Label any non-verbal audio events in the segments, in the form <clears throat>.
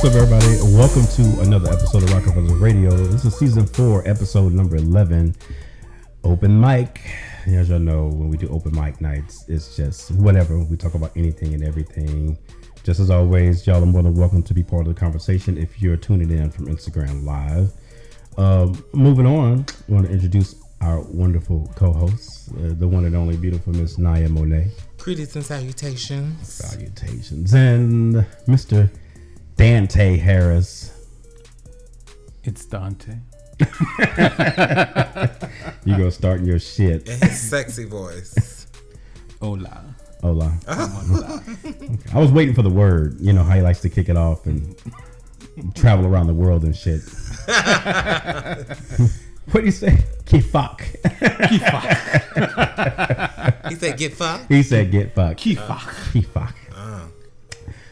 What's up, everybody? Welcome to another episode of Rockefeller Radio. This is season four, episode number 11. Open mic. As y'all know, when we do open mic nights, it's just whatever. We talk about anything and everything. Just as always, y'all are more than welcome to be part of the conversation if you're tuning in from Instagram Live. Um, moving on, I want to introduce our wonderful co-host, uh, the one and only beautiful Miss Naya Monet. Greetings and salutations. Salutations. And Mr. Dante Harris. It's Dante. <laughs> You gonna start your shit. And his sexy voice. <laughs> Hola. Hola. <laughs> Okay. I was waiting for the word. You know how he likes to kick it off and travel around the world and shit. what do you say? Get fuck. He said, "Get fuck. He said get fucked. Kifak. Kifak.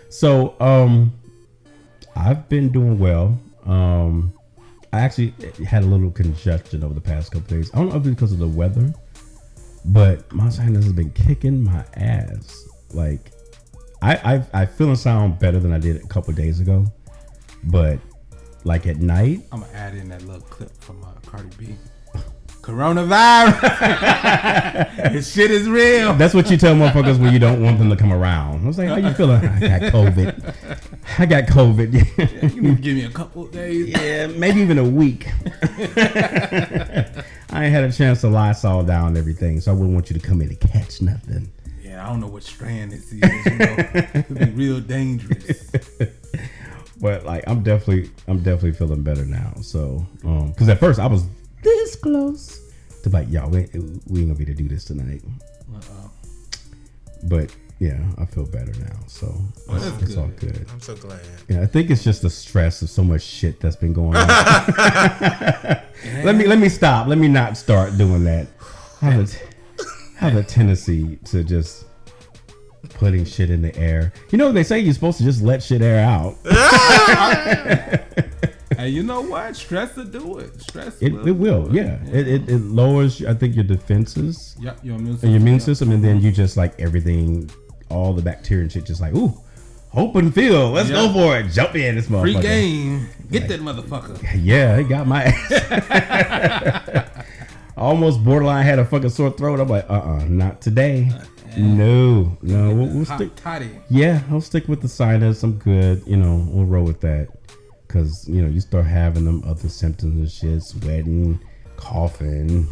So, um, I've been doing well. Um, I actually had a little congestion over the past couple days. I don't know if it's because of the weather, but my sinus has been kicking my ass. Like, I I, I feel and sound better than I did a couple days ago, but like at night, I'm gonna add in that little clip from uh, Cardi B. Coronavirus. <laughs> this shit is real. that's what you tell motherfuckers when you don't want them to come around. I was like, how you feeling? I got COVID. I got COVID. You need to give me a couple of days. Yeah, maybe even a week. I ain't had a chance to Lysol down everything, so I wouldn't want you to come in and catch nothing. Yeah, I don't know what strand this is. You know, it could be real dangerous. But like, I'm definitely, I'm definitely feeling better now. So, um, because at first I was this close to like, y'all, we, we ain't gonna be able to do this tonight. Uh-uh. But yeah, I feel better now. So Well, that's it's all good. good. I'm so glad. Yeah, I think it's just the stress of so much shit that's been going on. <laughs> let me let me stop. Let me not start doing that. I have a, I have a tendency to just putting shit in the air. You know they say you're supposed to just let shit air out. <laughs> <laughs> Hey, you know what? Stress will do it. Stress It, will. it will, yeah. It, it, it lowers I think your defenses Yep, your immune and system. your immune Yep. system, and then you just like everything, all the bacteria and shit, just like ooh, hope and feel. Let's go for it. Jump in this motherfucker. Free game. Get that motherfucker. Yeah, it got my ass. <laughs> Almost borderline had a fucking sore throat. I'm like, uh uh not today. No, no, we'll, we'll stick. toddy. Yeah, I'll stick with the sinus. I'm good. You know, we'll roll with that. Cause you know, you start having them other symptoms and shit, sweating, coughing,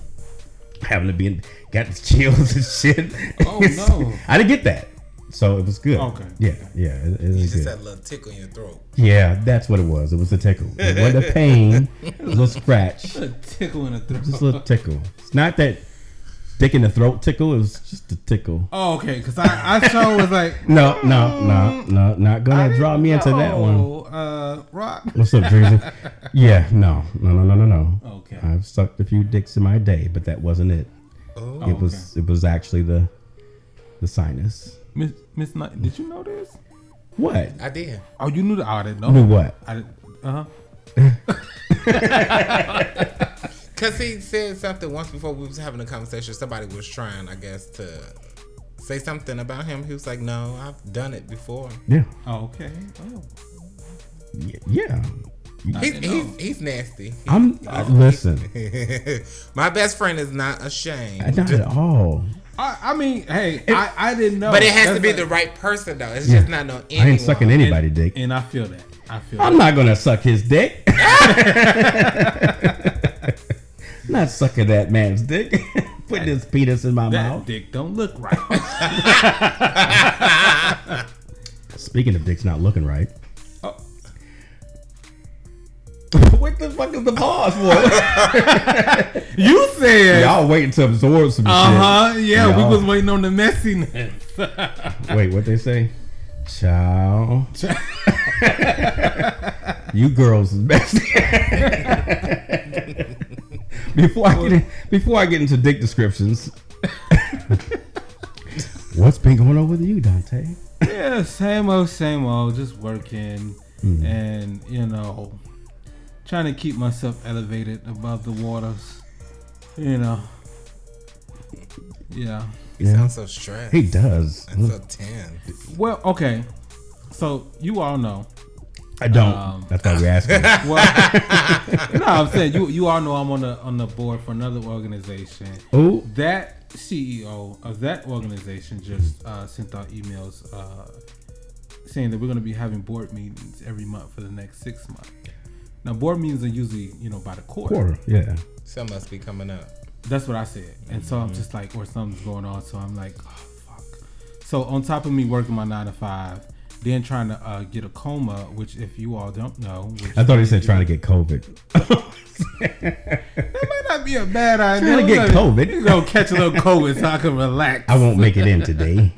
having to be in, got the <laughs> chills and shit. Oh, no. <laughs> I didn't get that, so it was good. Okay. Yeah, yeah, it, it You was just good. had a little tickle in your throat. Yeah, that's what it was. It was a tickle. It wasn't a pain. It was a little scratch. A <laughs> tickle in the throat. Just a little tickle. It's not that dick in the throat tickle. It was just a tickle. Oh, okay. Because I, I sure was like, <laughs> No, no, no, no. Not gonna draw me into that one. Oh, uh, rock. What's up, Dreezy? <laughs> yeah, no, no, no, no, no, no. Okay. I've sucked a few dicks in my day, but that wasn't it. Oh, it was. It was actually the the sinus. Miss Miss Knight, did you know this? What? I did. Oh, you knew the Oh, I. Knew what? I didn't. Uh huh. <laughs> Cause he said something once before we was having a conversation. Somebody was trying, I guess, to say something about him. He was like, "No, I've done it before." Yeah, Oh, okay. Oh. Y- yeah. He's he's, he's nasty. I'm. I, listen, <laughs> My best friend is not ashamed. Uh, not at all. I, I mean, hey, I, I didn't know. But it has to be like- the right person though. It's Yeah. just not no anyone. I ain't sucking anybody dick. And I feel that. I feel. I'm that. not gonna suck his dick. <laughs> <laughs> not sucking that man's dick. <laughs> Putting his penis in my That mouth. dick don't look right. <laughs> Speaking of dicks not looking right. Oh. <laughs> what the fuck is the pause for? you said. Y'all waiting to absorb some shit. Uh huh. Yeah, Y'all- we was waiting on the messiness. Wait, what they say? Ciao. you girls is best. Before I get in, before I get into dick descriptions, <laughs> what's been going on with you, Dante? yeah, same old, same old. Just working Mm-hmm. and you know, trying to keep myself elevated above the waters. You know. Yeah. He Yeah. sounds so stressed. He does. and so tense. Well, okay. So you all know I don't. Um, That's why we're asking. <laughs> Well, <laughs> no, I'm saying you you all know I'm on the on the board for another organization. oh, That CEO of that organization just uh, sent out emails uh, saying that we're going to be having board meetings every month for the next six months. Now, board meetings are usually you know by the quarter. quarter. Yeah. Some must be coming up. That's what I said. And so I'm just like, or something's going on. So I'm like, oh, fuck. So on top of me working my nine to five, then trying to uh, get a coma, which if you all don't know, which I thought he said trying to get COVID. <laughs> that might not be a bad idea. Trying to get COVID. You know, catch a little COVID so I can relax. I won't make it in today.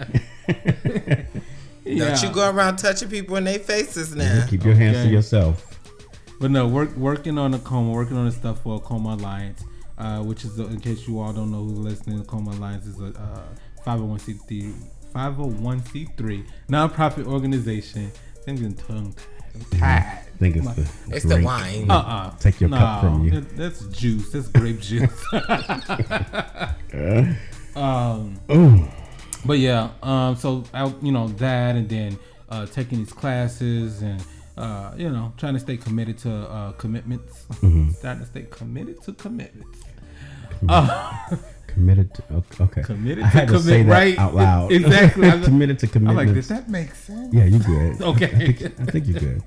Yeah. Don't you go around touching people in their faces now. Keep your hands to yourself. But no, work working on a coma, working on the stuff for a coma alliance, uh, which is uh, in case you all don't know who's listening, the coma alliance is a uh, 501c3 501c3 nonprofit organization. I'm getting tongue tied. I think it's the It's the wine. Uh uh Take your cup from you. That's juice. That's grape juice. <laughs> <laughs> um, Oh, but yeah, um, so I, you know that, and then uh, taking these classes, and uh, you know, trying to stay committed to uh, commitments. Mm-hmm. <laughs> Starting to stay committed to commitments. Committed to okay. Committed I had to to say commit, that right? out loud. <laughs> Exactly. <laughs> Committed to I'm commitment. like, did that make sense? Yeah, you good. <laughs> Okay. I think, I think you're good.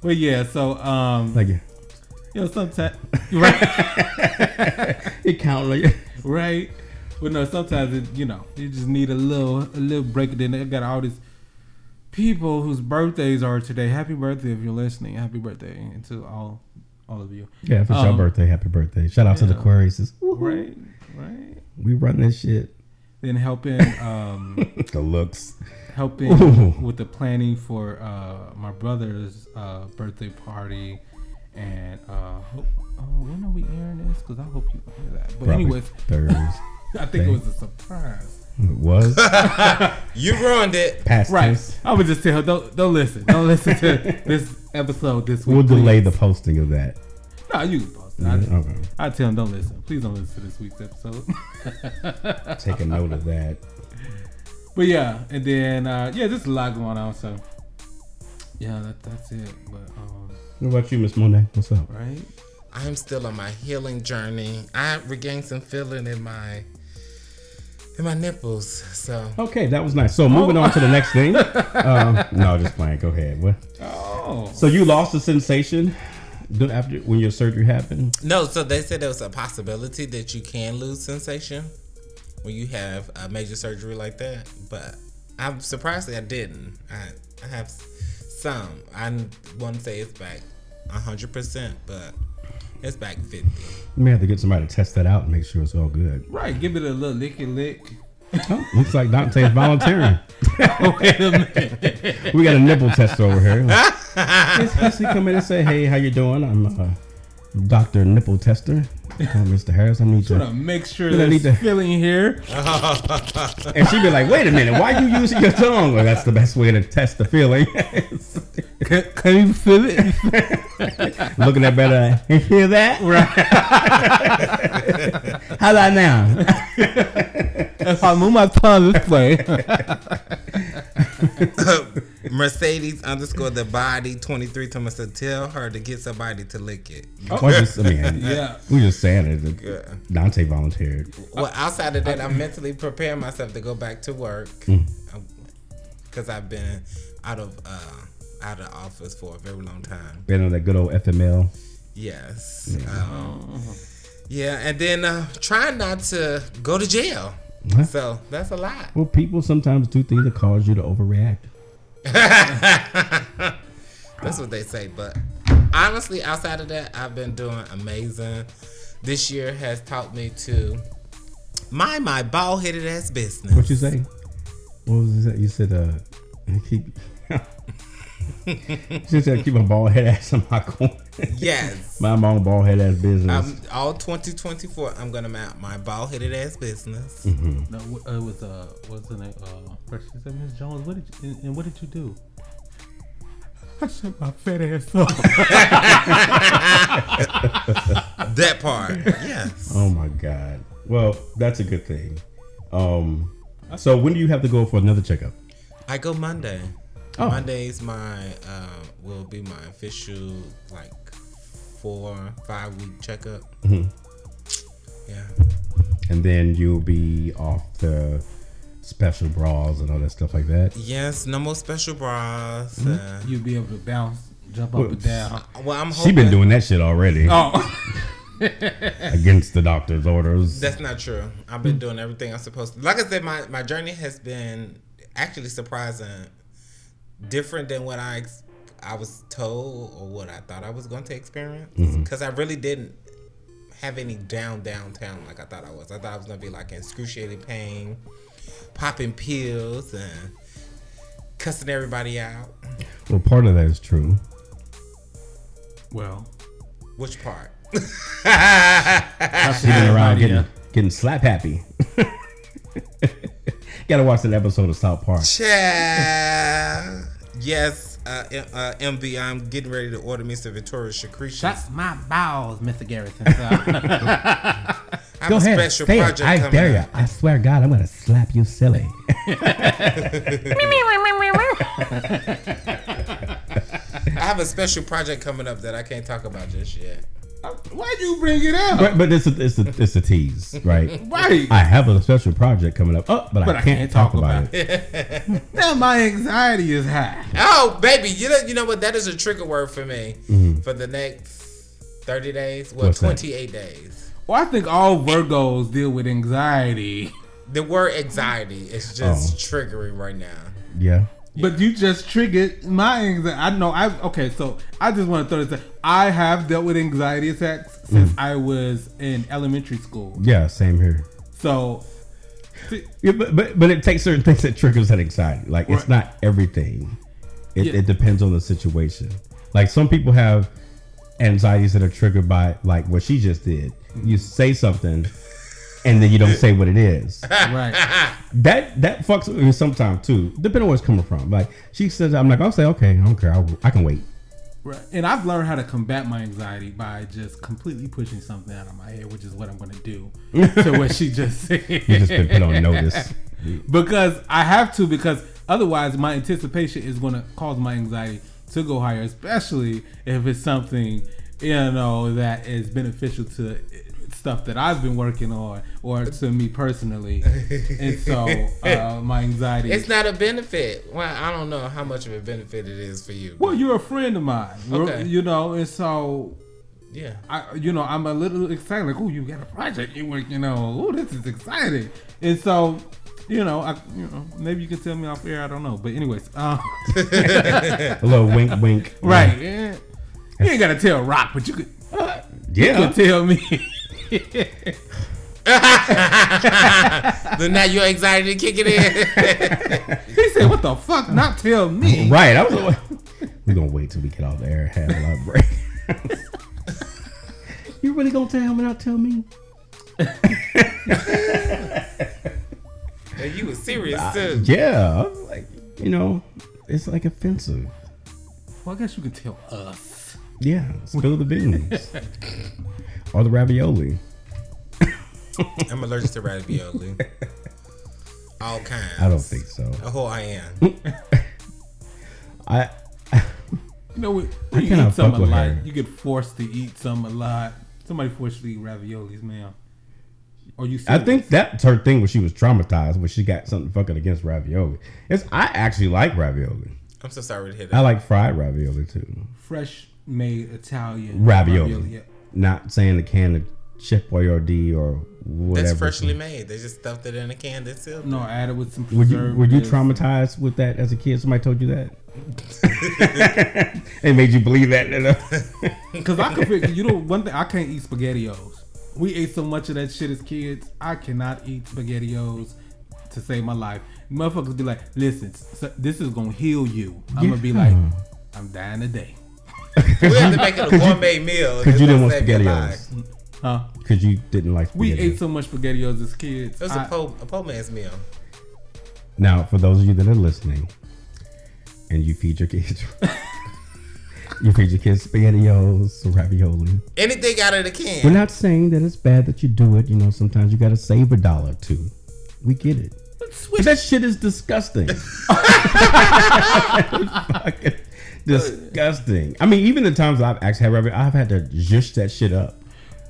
But yeah, so um, Like you you know, sometimes right, it count like right. But no, sometimes it, you know, you just need a little, a little break. Then they got all these people whose birthdays are today. Happy birthday if you're listening. Happy birthday and to all, all of you. Yeah, it's your Um, birthday, happy birthday. Shout out to the yeah. Aquarius. Right, right. We run this shit. Then helping, um, <laughs> The looks. helping Ooh. with the planning for uh, my brother's uh, birthday party, and uh, hope, oh, when are we airing this? Because I hope you hear that. But Probably anyways, <laughs> Thursday. I think it was a surprise. It was <laughs> You ruined it. past Right. tense. I would just tell don't don't listen. Don't listen to this episode this week. We'll delay please. the posting of that. No, you can post I, okay. I tell them don't listen. Please don't listen to this week's episode. <laughs> Take a note of that. but yeah, and then uh, yeah, just a lot going on. So yeah, that, that's it. But um, What about you, Miss Monet? What's up? right. I'm still on my healing journey. I regained some feeling in my in my nipples. So Okay, that was nice. So moving on to the next thing. <laughs> Um, no, just playing. Go ahead. What? Oh, So you lost the sensation do- after when your surgery happened? no, so they said there was a possibility that you can lose sensation when you have a major surgery like that. But I'm surprised that I didn't. I I have some. I want to say it's back hundred percent, but it's back fifty. You may have to get somebody to test that out and make sure it's all good. right. Give it a little licky lick. Oh, looks like Dante is volunteering. <laughs> Wait a minute. We got a nipple tester over here. <laughs> Miss Hesse come in and say, "Hey, how you doing? I'm uh, Doctor Nipple Tester, uh, Mr. Harris. I need Gonna to." make sure need to- feeling here. <laughs> And she'd be like, "Wait a minute, why you using your tongue?" Well, that's the best way to test the feeling. Can, can you feel it? Looking at better, you hear that? Right. How about now? <laughs> if I move my tongue this way. <laughs> Mercedes underscore the body twenty three me to tell her to get somebody to lick it. Well, just, I mean, <laughs> yeah. we just saying it. Yeah. Dante volunteered. Well, outside of that, I'm mentally preparing myself to go back to work Mm. because I've been out of uh, out of office for a very long time. Been on that good old FML. Yes. Um, yeah, and then uh, trying not to go to jail. Huh? So that's a lot. Well, people sometimes do things that cause you to overreact. <laughs> That's what they say. But honestly, outside of that, I've been doing amazing. This year has taught me to mind my bald headed ass business. What you say? What was that? You said, uh, <laughs> keep. <laughs> you said keep a bald head ass in my corner. Yes. <laughs> my own bald head ass business. I'm, all 2024, I'm gonna map my bald headed ass business. Mm-hmm. No, wh- it was uh, what's the name? Uh, Precious said, Miss Jones, what did you, and, and what did you do? I shut my fat ass up. <laughs> That part, yes. oh my god. Well, that's a good thing. Um, so when do you have to go for another checkup? I go Monday. Oh. Mondays my uh, will be my official like four five week checkup. Mm-hmm. Yeah. And then you'll be off the special bras and all that stuff like that. Yes. No more special bras. Mm-hmm. Uh, You'll be able to bounce, jump up and down. well, I'm She hoping. been doing that shit already Oh, <laughs> against the doctor's orders. That's not true. I've been doing everything I'm supposed to. Like I said, my, my journey has been actually surprising, different than what I I was told or what I thought I was going to experience. Mm-hmm. Because I really didn't have any down downtown like I thought I was. I thought I was going to be like in excruciating pain, popping pills, and cussing everybody out. Well, part of that is true. well. Which part? <laughs> She been around getting, getting slap happy. Gotta watch that episode of South Park. Child. Yes, uh, uh, MV, I'm getting ready to order Mr. some Victoria's Secretions. That's my balls, Mr. Garrison. <laughs> I have <laughs> Go a ahead, special say it. I coming dare you. I swear God, I'm gonna slap you silly. <laughs> I have a special project coming up that I can't talk about just yet. Why'd you bring it up? but but it's a, it's a, it's a tease, right? <laughs> right. I have a special project coming up. Oh, but, I, can't talk, about, it. <laughs> now my anxiety is high. Oh, baby, you know, you know what? That is a trigger word for me for the next 30 days. Well, Mm-hmm. That? 28 days. Well, I think all Virgos deal with anxiety. The word anxiety is just triggering right now. Yeah. But you just triggered my anxiety. I know. I okay. So I just want to throw this. Out. I have dealt with anxiety attacks mm. since I was in elementary school. Yeah. Same here. So Yeah, but, but but it takes certain things that triggers that anxiety. Like it's not everything. It, Yeah. it depends on the situation. Like some people have anxieties that are triggered by like what she just did. You say something, and then you don't say what it is. <laughs> right. <laughs> That that fucks with me sometimes too. Depending on where it's coming from. Like she says, I'm like, I'll say okay. I don't care. I'll, I can wait. Right. And I've learned how to combat my anxiety by just completely pushing something out of my head, which is what I'm going to do. <laughs> to what she just said. You just been put on notice. because I have to, because otherwise my anticipation is going to cause my anxiety to go higher, especially if it's something, you know, that is beneficial to stuff that I've been working on or to me personally. and so <laughs> uh, my anxiety. It's not a benefit. Well, I don't know how much of a benefit it is for you. well, you're a friend of mine, Okay. you know, and so yeah. I, you know, I'm a little excited. Like, oh, you got a project you work, you know, oh, this is exciting. And so, you know, I, you know, maybe you can tell me off air. I don't know, but anyways, um, <laughs> <laughs> A little wink, wink. right? Yeah. You ain't gotta tell Rock, but you could, you Yeah. could tell me. <laughs> then now your anxiety kicking in. he said, "What the fuck? Not tell me." Right. I was. like, We're gonna wait till we get off the air have a lot break. <laughs> you really gonna tell him and not tell me? and you was serious too. Yeah. I was like, you know, it's like offensive. Well, I guess you can tell us. Yeah. Spill the beans. <laughs> or the ravioli. <laughs> I'm allergic to ravioli. All kinds. I don't think so. Oh, I am. <laughs> I. You know, when I you eat some a lot, her. you get forced to eat some a lot. Somebody forced you to eat raviolis, man. Or you? I serious? think that's her thing when she was traumatized when she got something fucking against ravioli. It's I actually like ravioli. I'm so sorry to hear that. I like fried ravioli too. fresh made Italian Ravioli. yeah. Not saying the can of Chef Boyardee or whatever. That's freshly made. They just stuffed it in a can. That's it. No, I added with some Were you were you traumatized with that as a kid? Somebody told you that. <laughs> it made you believe that. Because <laughs> I could figure, you know, one thing I can't eat SpaghettiOs. We ate so much of that shit as kids. I cannot eat SpaghettiOs to save my life. Motherfuckers be like, listen, s- this is gonna heal you. I'm gonna be like, I'm dying today. We had to make it a <laughs> Could you- gourmet meal. Because you didn't want Save your spaghettios. Huh? Because you didn't like We ate so much SpaghettiOs as kids. It was I- a po a po man's meal. Now, for those of you that are listening, and you feed your kids, <laughs> you feed your kids spaghettios, ravioli. Anything out of the can. We're not saying that it's bad that you do it. You know, sometimes you got to save a dollar or two. We get it. switch. That shit is disgusting. <laughs> Fucking disgusting. I mean, even the times I've actually had ravioli, I've had to zhush that shit up.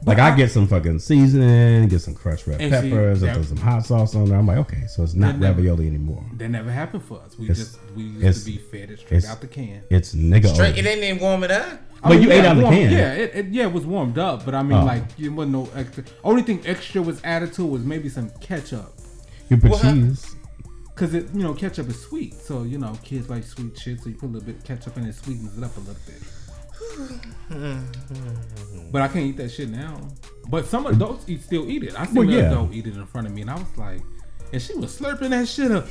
Like I, I- get some fucking seasoning, get some crushed red And see, peppers, and throw some hot sauce on there. I'm like, okay, so it's not That never- ravioli anymore. That never happened for us. We It's- just we used to be fed it straight it's- out the can. It's nigga. Straight, it didn't even warm it up. I But you ate out of the warm- can. Yeah, it, it, yeah, it was warmed up, but I mean, Oh. like, it wasn't no extra. Only thing extra was added to it was maybe some ketchup, You put What? cheese. Cause it, you know, ketchup is sweet, so you know, kids like sweet shit, so you put a little bit of ketchup in it, sweetens it up a little bit. <laughs> but I can't eat that shit now. But some adults eat still eat it. I seen Well, an yeah. adult eat it in front of me, and I was like, and she was slurping that shit up.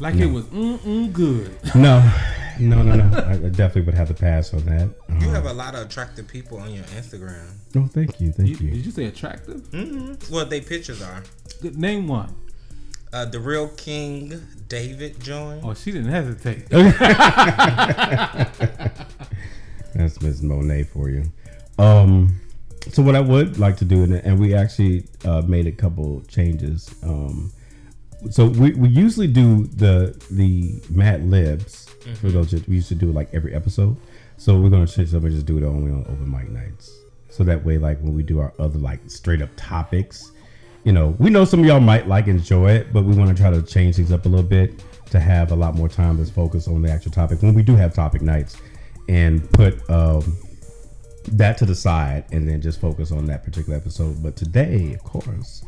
Like it was mm mm good. No, <laughs> no, no, no. I I definitely would have to pass on that. You Uh, have a lot of attractive people on your Instagram. Oh, thank you, You, thank you. did you say attractive? hmm Well, they pictures are. Name one. Uh, the real King David joined. Oh, she didn't hesitate. <laughs> That's Ms. Monet for you. Um, so what I would like to do, and, and we actually uh, made a couple changes. Um, so we, we usually do the the Mad Libs for those that we used to do it like every episode. So we're gonna change up and just do it only on open mic nights. So that way, like when we do our other like straight up topics, you know, we know some of y'all might like enjoy it, but we want to try to change things up a little bit to have a lot more time that's focused on the actual topic when we do have topic nights and put um, that to the side and then just focus on that particular episode. But today, of course,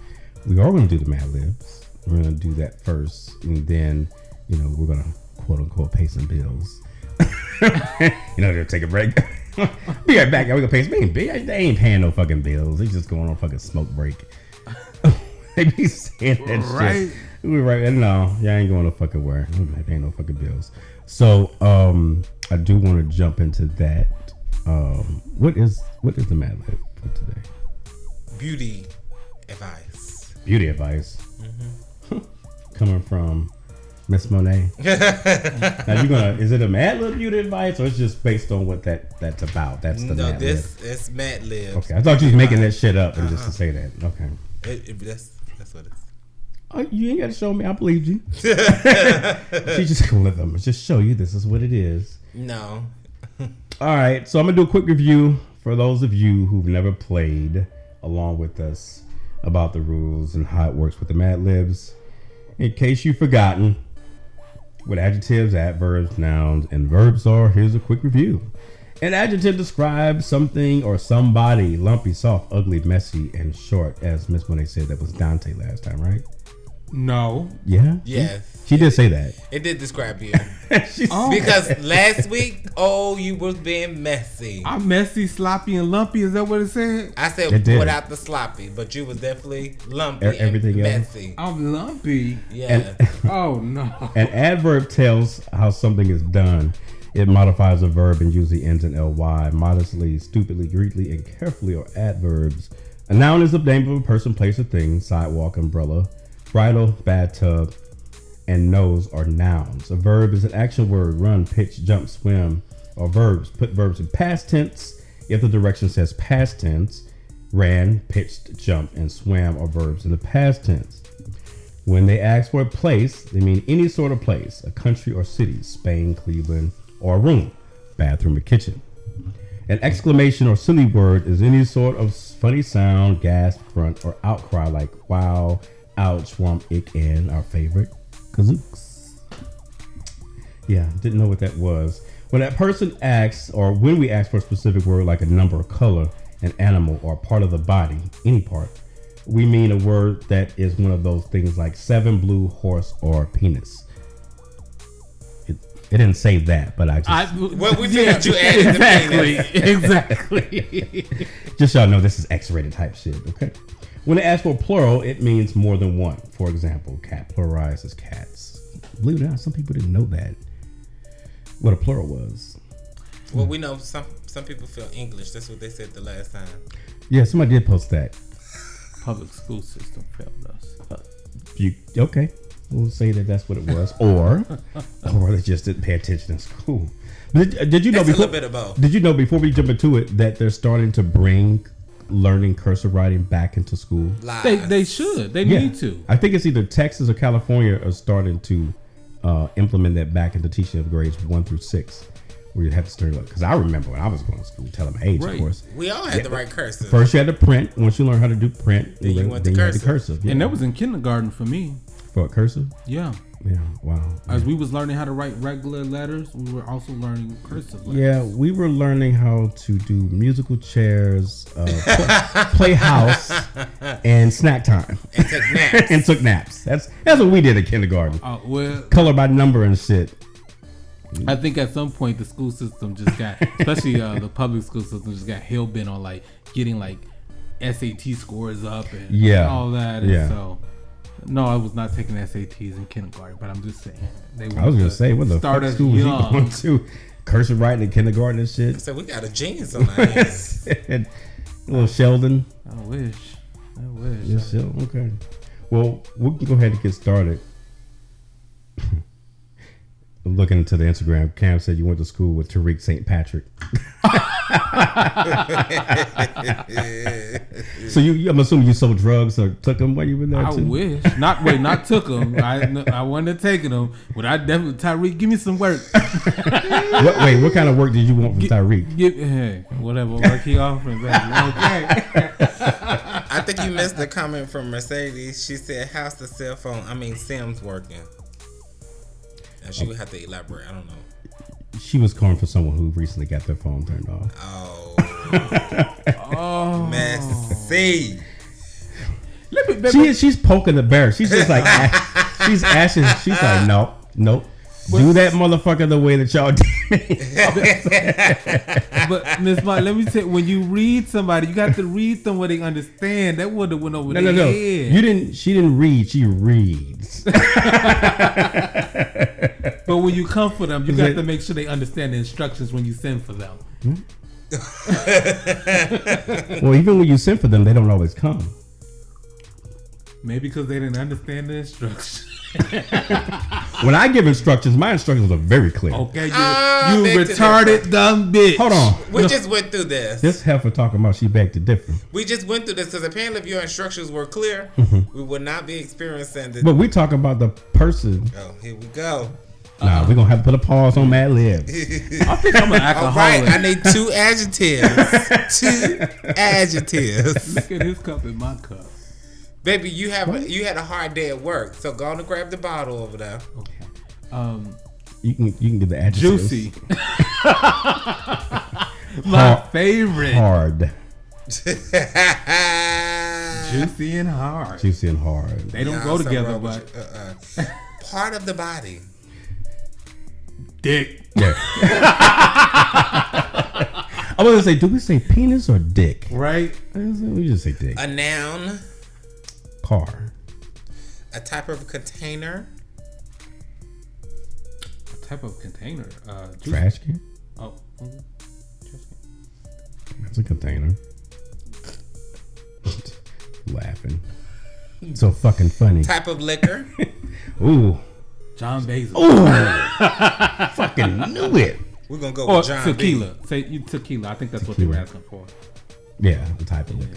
we are going to do the Mad Libs. We're going to do that first, and then you know we're going to quote unquote pay some bills. <laughs> you know, they'll take a break. <laughs> be right back. Y'all. We gonna pay some. bills. they ain't paying no fucking bills. They just going on a fucking smoke break. <laughs> they be saying that Right. shit. We right. No, y'all ain't going to fucking where. They ain't no fucking bills. So, um, I do want to jump into that. Um, what is what is the Mad Lib for today? Beauty advice. Beauty advice. <laughs> Coming from Miss Monet. <laughs> now you gonna is it a Mad Lib beauty advice or it's just based on what that that's about? That's the No, Mad this it's Mad Lib. Lib. Okay, I thought you was making that shit up and just to say that. Okay. It, it, that's that's what it's. Oh, you ain't got to show me. I believed you. <laughs> she just gonna let them just show you this is what it is. No. All right, so I'm gonna do a quick review for those of you who've never played along with us about the rules and how it works with the Mad Libs. In case you've forgotten what adjectives, adverbs, nouns, and verbs are, here's a quick review. An adjective describes something or somebody lumpy, soft, ugly, messy, and short, as Miss Monet said that was Dante last time, right? No. Yeah? Yes. She did say that. It did describe you <laughs> Oh. because last week, oh, you was being messy. I'm messy, sloppy, and lumpy. Is that what it said? I said It without the sloppy, but you was definitely lumpy E- everything and else. messy. I'm lumpy. Yeah. <laughs> Oh no. An adverb tells how something is done. It modifies a verb and usually ends in ly. Modestly, stupidly, greedily, and carefully are adverbs. A noun is the name of a person, place, or thing. Sidewalk, umbrella, bridle, bathtub, and nose are nouns. A verb is an action word: run, pitch, jump, swim. Or verbs. Put verbs in past tense if the direction says past tense. Ran, pitched, jumped, and swam are verbs in the past tense. When they ask for a place, they mean any sort of place, a country or city, Spain, Cleveland, or room, bathroom or kitchen. An exclamation or silly word is any sort of funny sound, gasp, grunt, or outcry like wow, ouch, womp, ick, and our favorite, kazooks. Yeah, didn't know what that was. When that person asks, or when we ask for a specific word like a number, a color, an animal, or part of the body, any part, we mean a word that is one of those things like seven blue horse or penis. It, it didn't say that, but I just I, Well, we figured you added the exactly. Exactly. <laughs> just so y'all know this is X-rated type shit. Okay. When it asks for plural, it means more than one. For example, cat pluralizes cats. Believe it or not, some people didn't know that. What a plural was. Well, we know some some people feel English. That's what they said the last time. Yeah, somebody did post that. Public school system failed us. You okay? We'll say that that's what it was, or <laughs> or they just didn't pay attention in school. Did, did you know It's a before? little bit of both. Did you know before we jump into it that they're starting to bring learning cursive writing back into school? Lies. They they should. They Yeah. need to. I think it's either Texas or California are starting to uh, implement that back into teaching of grades one through six, where you have to start like. Because I remember when I was going to school, tell them age, Right. of course. We all had the right cursive. First, you had to print. Once you learn how to do print, Then you then, went then to you had the cursive. cursive. Yeah. And that was in kindergarten for me. For cursive. Yeah. Yeah. Wow. As we was learning how to write regular letters, we were also learning cursive letters. Yeah, we were learning how to do musical chairs, uh, pl- <laughs> play house, and snack time, and take naps. <laughs> and took naps. That's that's what we did at kindergarten. Uh, well, Color by number and shit. I think at some point the school system just got, <laughs> especially uh, the public school system, just got hell bent on like getting like SAT scores up and Yeah. all that. And Yeah. So, no, I was not taking SATs in kindergarten, but I'm just saying they. I was gonna say, what the start fuck school was you young. going to? Cursive writing in kindergarten and shit. So we got a genius on our hands. and little Sheldon. I wish. I wish. Yeah, Sheldon. Okay. Well, we can go ahead and get started. <laughs> I'm looking into the Instagram. Cam said you went to school with Tariq St. Patrick. <laughs> so you, you- I'm assuming you sold drugs or took them while you were there I too. wish. Not wait, not took them. <laughs> I I wasn't taking them, but I definitely Tariq, give me some work. <laughs> What, wait, what kind of work did you want from Tariq? Give, hey, whatever work he offering, baby. Okay. I think you missed the comment from Mercedes. She said, "How's the cell phone? I mean, Sims working?" And she would have to elaborate. I don't know. She was calling for someone who recently got their phone turned off. Oh, <laughs> Oh, messy. let me, baby, She she's poking the bear. She's just like <laughs> a- she's asking. She's like, nope, nope. Do that motherfucker the way that y'all did me. <laughs> but Miss Mike, let me tell you, when you read somebody, you got to read them where they understand. That would have went over No, their no, no. head. You didn't. She didn't read. She reads. But when you come for them, you Is got to make sure they understand the instructions when you send for them. well, even when you send for them, they don't always come. Maybe because they didn't understand the instructions. <laughs> When I give instructions, my instructions are very clear. Okay, you, Ah, you retarded dumb bitch. Hold on. We just went through this. This heifer talking about she begged to differ. We just went through this because apparently, if your instructions were clear, we would not be experiencing this. But we talking about the person. oh, here we go. Nah, we're gonna have to put a pause on Mad Libs. <laughs> I think I'm an All right, alcoholic. I need two adjectives. <laughs> two adjectives. Look at his cup in my cup. Baby, you have a, you had a hard day at work, so go on and grab the bottle over there. Okay. Um, You can you can get the adjectives. juicy. <laughs> my Hard. favorite. hard, Juicy and hard. juicy, and hard. They don't Nah, go together, but. Uh-uh. part of the body. Dick. Yeah. <laughs> I was gonna say, do we say penis or dick? Right? We just say dick. A noun, Car. a type of container, A type of container. Uh, juicy. Trash can. Oh. mhm. That's a container. Laughing. So fucking funny. type of liquor, <laughs> Ooh. John Basil. Ooh. <laughs> fucking knew it. We're gonna go Or with John B. tequila. Say you tequila. I think that's what they were asking for. Yeah, the type of liquor.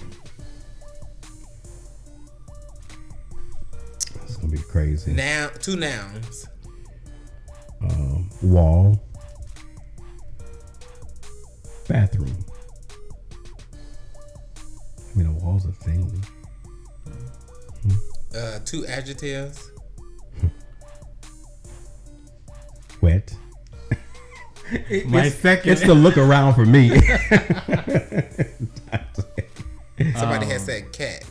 It's gonna be crazy. Noun, two nouns, Um, wall. Bathroom. I mean, a wall's a thing. uh, two adjectives, Wet. <laughs> My second. It's the look around for me. <laughs> somebody Oh. has said cat.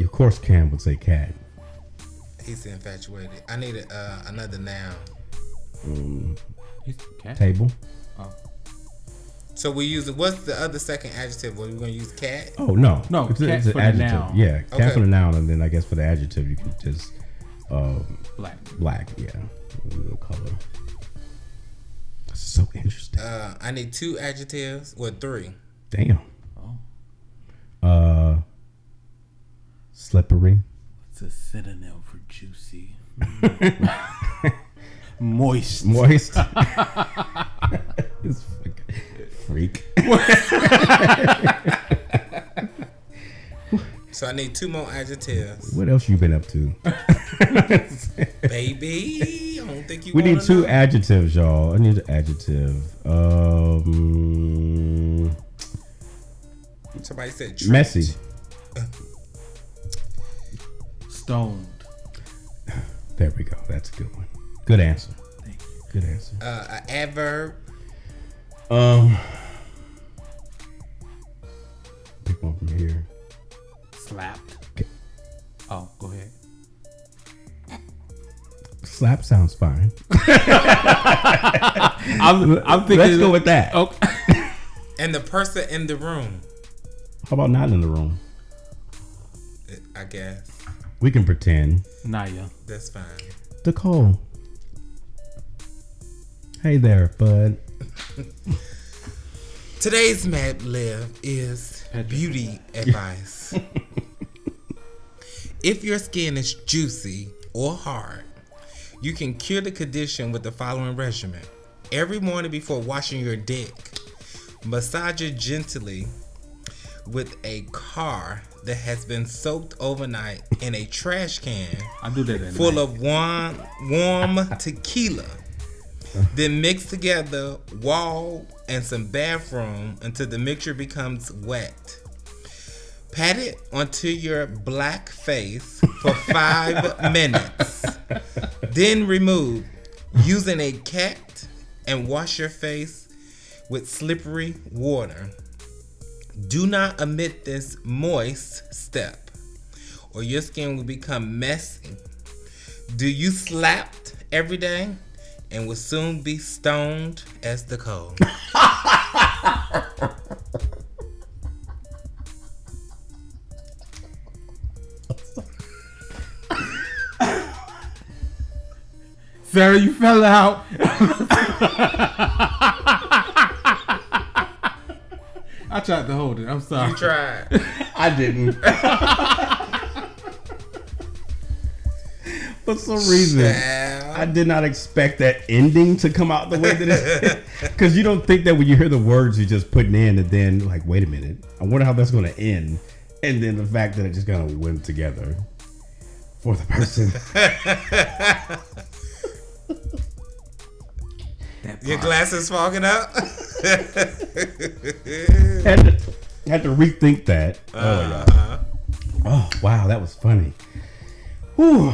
of course, Cam would say cat. He's infatuated. I need a, uh, another noun. Um, He's cat. table. Oh. So we use it. what's the other second adjective? Were we gonna use cat? Oh no, No, it's, a- cat it's an for the adjective. noun. Yeah, cat Okay. for the noun, and then I guess for the adjective you can just um, Black. black. Yeah, a little color. This so interesting. Uh, I need two adjectives. Well, three. Damn. Oh. Uh, slippery. It's a synonym for juicy. <laughs> Moist. Moist. <laughs> <laughs> it's fucking freak. So I need two more adjectives. What else you been up to? <laughs> Baby, I don't think you We need two know. adjectives, y'all. I need an adjective. Um, Somebody said tricked. messy. Stoned. There we go. That's a good one. Good answer. Thank you. Good answer. Uh, an adverb. Um, pick one from here. Slapped. Okay. Oh, go ahead. Slap sounds fine. <laughs> I'm, I'm thinking. Let's go with that. Okay. <laughs> And the person in the room. How about not in the room? I guess. We can pretend. Naya. That's fine. Nicole. Hey there, bud. <laughs> Today's Mad Lib is Petrified. beauty advice. If your skin is juicy or hard, you can cure the condition with the following regimen. Every morning before washing your dick, massage it gently with a car that has been soaked overnight in a trash can I do that full night. of warm, warm tequila. Then mix together wall and some bathroom until the mixture becomes wet. Pat it onto your black face for five <laughs> minutes. Then remove using a cat and wash your face with slippery water. Do not omit this moist step or your skin will become messy. Do you slapped every day and will soon be stoned as the cold? <laughs> Sarah, you fell out. I tried to hold it. I'm sorry. You tried. I didn't. For some reason, I did not expect that ending to come out the way that it Because <laughs> you don't think that when you hear the words you're just putting in, and then, like, wait a minute, I wonder how that's going to end. And then the fact that it just kind of went together for the person. <laughs> That Your glasses fogging up? <laughs> had, to, had to rethink that. Oh, yeah. Uh, Oh, wow, that was funny. Whew.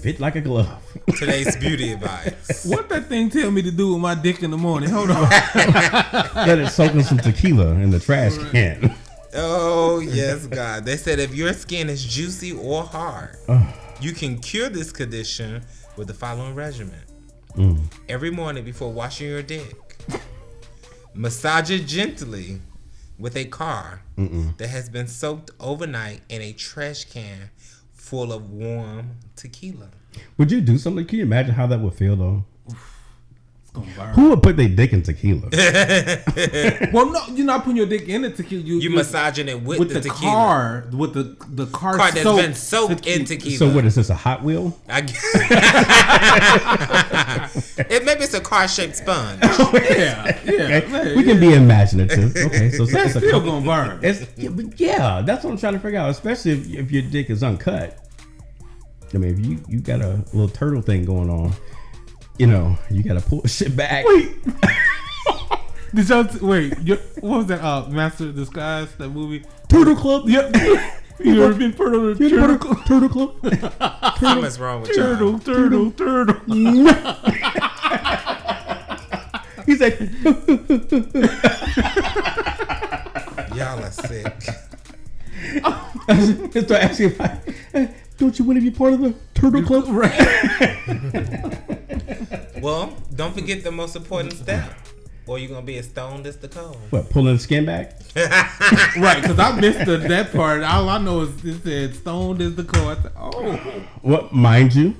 Fit like a glove. today's <laughs> beauty advice. What that thing tell me to do with my dick in the morning? Hold on. <laughs> Let it soak in some tequila in the trash can. Oh, yes, God. They said if your skin is juicy or hard, Oh. you can cure this condition with the following regimen. Mm. Every morning before washing your dick, massage it gently with a car that has been soaked overnight in a trash can full of warm tequila. Would you do something? Can you imagine how that would feel though? It's gonna burn. Who would put their dick in tequila? <laughs> <laughs> Well, no, you're not putting your dick in the tequila. You, You you- massaging it with, with the, the, tequila. car, with the the car, Car that's soaked been soaked in tequila. so what is this? A Hot Wheel? I g- <laughs> it maybe it's a car shaped sponge. Oh, yeah, yeah. Okay, man, we can yeah. be imaginative. Okay, so it's, That's it's a still gonna burn. It's, yeah, but yeah, that's what I'm trying to figure out. Especially if, if your dick is uncut. I mean, if you you got a little turtle thing going on, you know, you got to pull <laughs> shit back. Wait. <laughs> Did y'all t- wait? You, what was that? Uh, Master of Disguise, that movie. Turtle Club. Yep. <laughs> you ever been part of the You turtle? Turtle, turtle Club. Something's wrong with y'all. Turtle, turtle, turtle. He's like, Y'all are sick. He'll start asking, if I, "Hey, don't you want to be part of the Turtle Club? <laughs> Right. <laughs> Well, don't forget the most important step, or you're gonna be as stoned as the cold. What, pulling the skin back? <laughs> right, because I missed the, that part. All I know is it said stoned is the core. I said, oh. Well, mind you,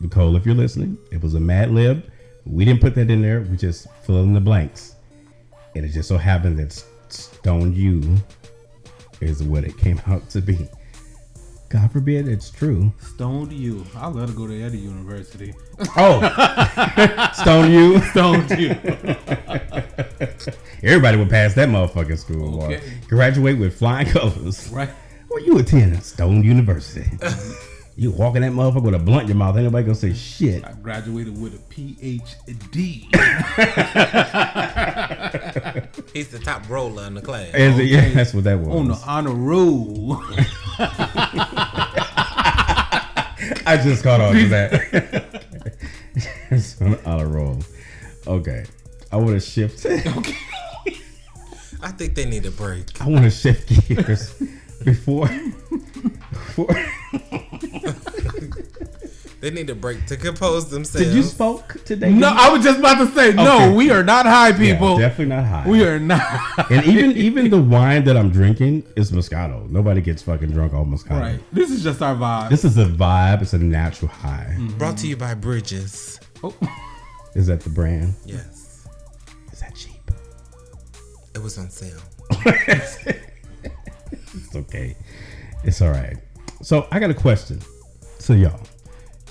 Nicole, if you're listening, it was a Mad Lib. We didn't put that in there. We just fill in the blanks. And it just so happened that Stone You is what it came out to be. God forbid it's true. Stoned you. I love to go to Eddie University. Oh, <laughs> Stone You. Stoned you. <laughs> Everybody would pass that motherfucking school. or Okay. graduate with flying colors. right. Where you attend? Stone University. <laughs> you walking that motherfucker with a blunt in your mouth. Ain't nobody gonna say shit. I graduated with a PhD. He's the top roller in the class. Is it- Yeah, that's what that was. on the honor roll. <laughs> I just caught on to that. <laughs> it's on roll. Okay. I want to shift. Okay. I think they need a break. I want to shift gears before. <laughs> before They need a break to compose themselves. did you spoke today? no, I was just about to say, Okay. no, we are not high Yeah, people. definitely not high. we are not. and even even the wine that I'm drinking is Moscato. Nobody gets fucking drunk off Moscato. right. This is just our vibe. This is a vibe. It's a natural high. Mm-hmm. Brought to you by Bridges. Oh, <laughs> Is that the brand? Yes. Is that cheap? It was on sale. <laughs> It's okay. It's all right. So I got a question. So y'all,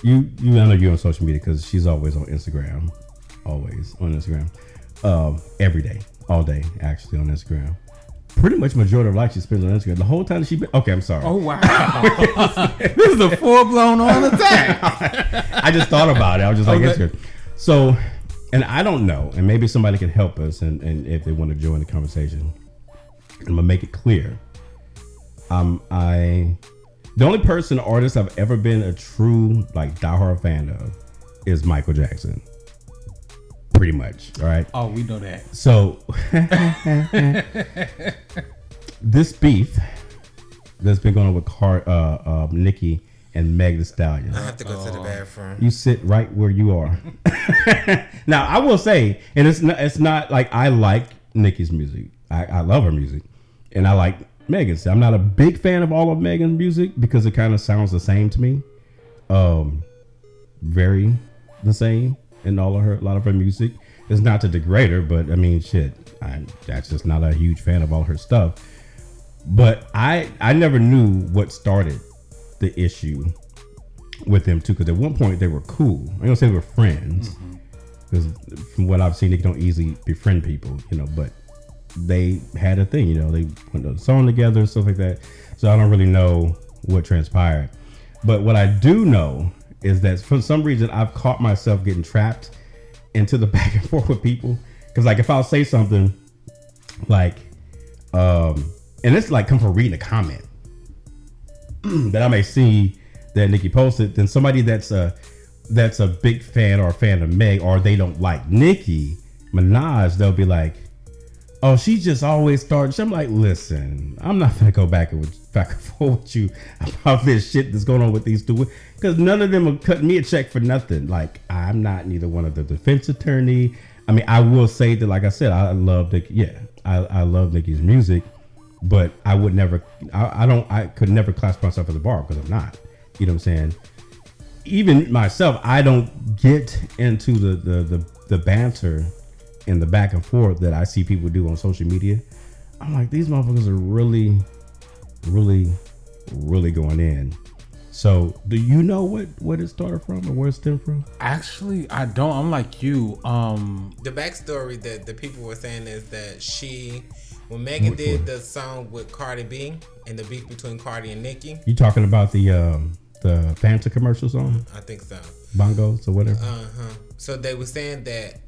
you you I know you're on social media because she's always on Instagram, always on Instagram, um, every day, all day actually on Instagram. Pretty much majority of life she spends on Instagram. The whole time she been okay. I'm sorry. oh wow. <laughs> this is a full blown on attack. I just thought about it. I was just like, Okay. Instagram. So, and I don't know, and maybe somebody can help us, and, and if they want to join the conversation, I'm gonna make it clear. Um, I, the only person artist I've ever been a true like diehard fan of is Michael Jackson. Pretty much, all right. Oh, we know that. So, this beef that's been going on with Car, uh, uh, Nicki and Meg Thee Stallion. I have to go to the bathroom. You sit right where you are. <laughs> now I will say, and it's not it's not like I like Nicki's music. I, I love her music. And I like Megan's. I'm not a big fan of all of Megan's music because it kind of sounds the same to me. Um very the same in all of her a lot of her music. It's not to degrade her, but I mean shit. I that's just not a huge fan of all her stuff. But I I never knew what started the issue with them too, because at one point they were cool. I don't say they were friends, because from what I've seen, they don't easily befriend people, you know. But they had a thing, you know. They put a song together and stuff like that. So I don't really know what transpired. But what I do know is that for some reason I've caught myself getting trapped into the <laughs> back and forth with people. Because like if I'll say something like, um, and it's like come from reading a comment <clears throat> that I may see that Nicki posted, then somebody that's a that's a big fan or a fan of Meg, or they don't like Nicki Minaj, they'll be like, "Oh, she just always starts." I'm like, "Listen, I'm not gonna go back and with, back and <laughs> forth with you about this shit that's going on with these two, because none of them are cutting me a check for nothing. Like, I'm not neither one of the defense attorney. I mean, I will say that, like I said, I love Nicki. Yeah, I, I love Nicki's music, but I would never. I, I don't. I could never class myself as a bar because I'm not. You know what I'm saying? Even myself, I don't get into the the the, the banter and the back and forth that I see people do on social media. I'm like, these motherfuckers are really, really, really going in. So, do you know what what it started from or where it stemmed from? Actually, I don't. I'm like you. Um, The backstory that the people were saying is that she, when Megan did the song with Cardi B and the beef between Cardi and Nicki, You talking about the um the Fanta commercial song, I think so. bongos or whatever? Uh huh. So they were saying that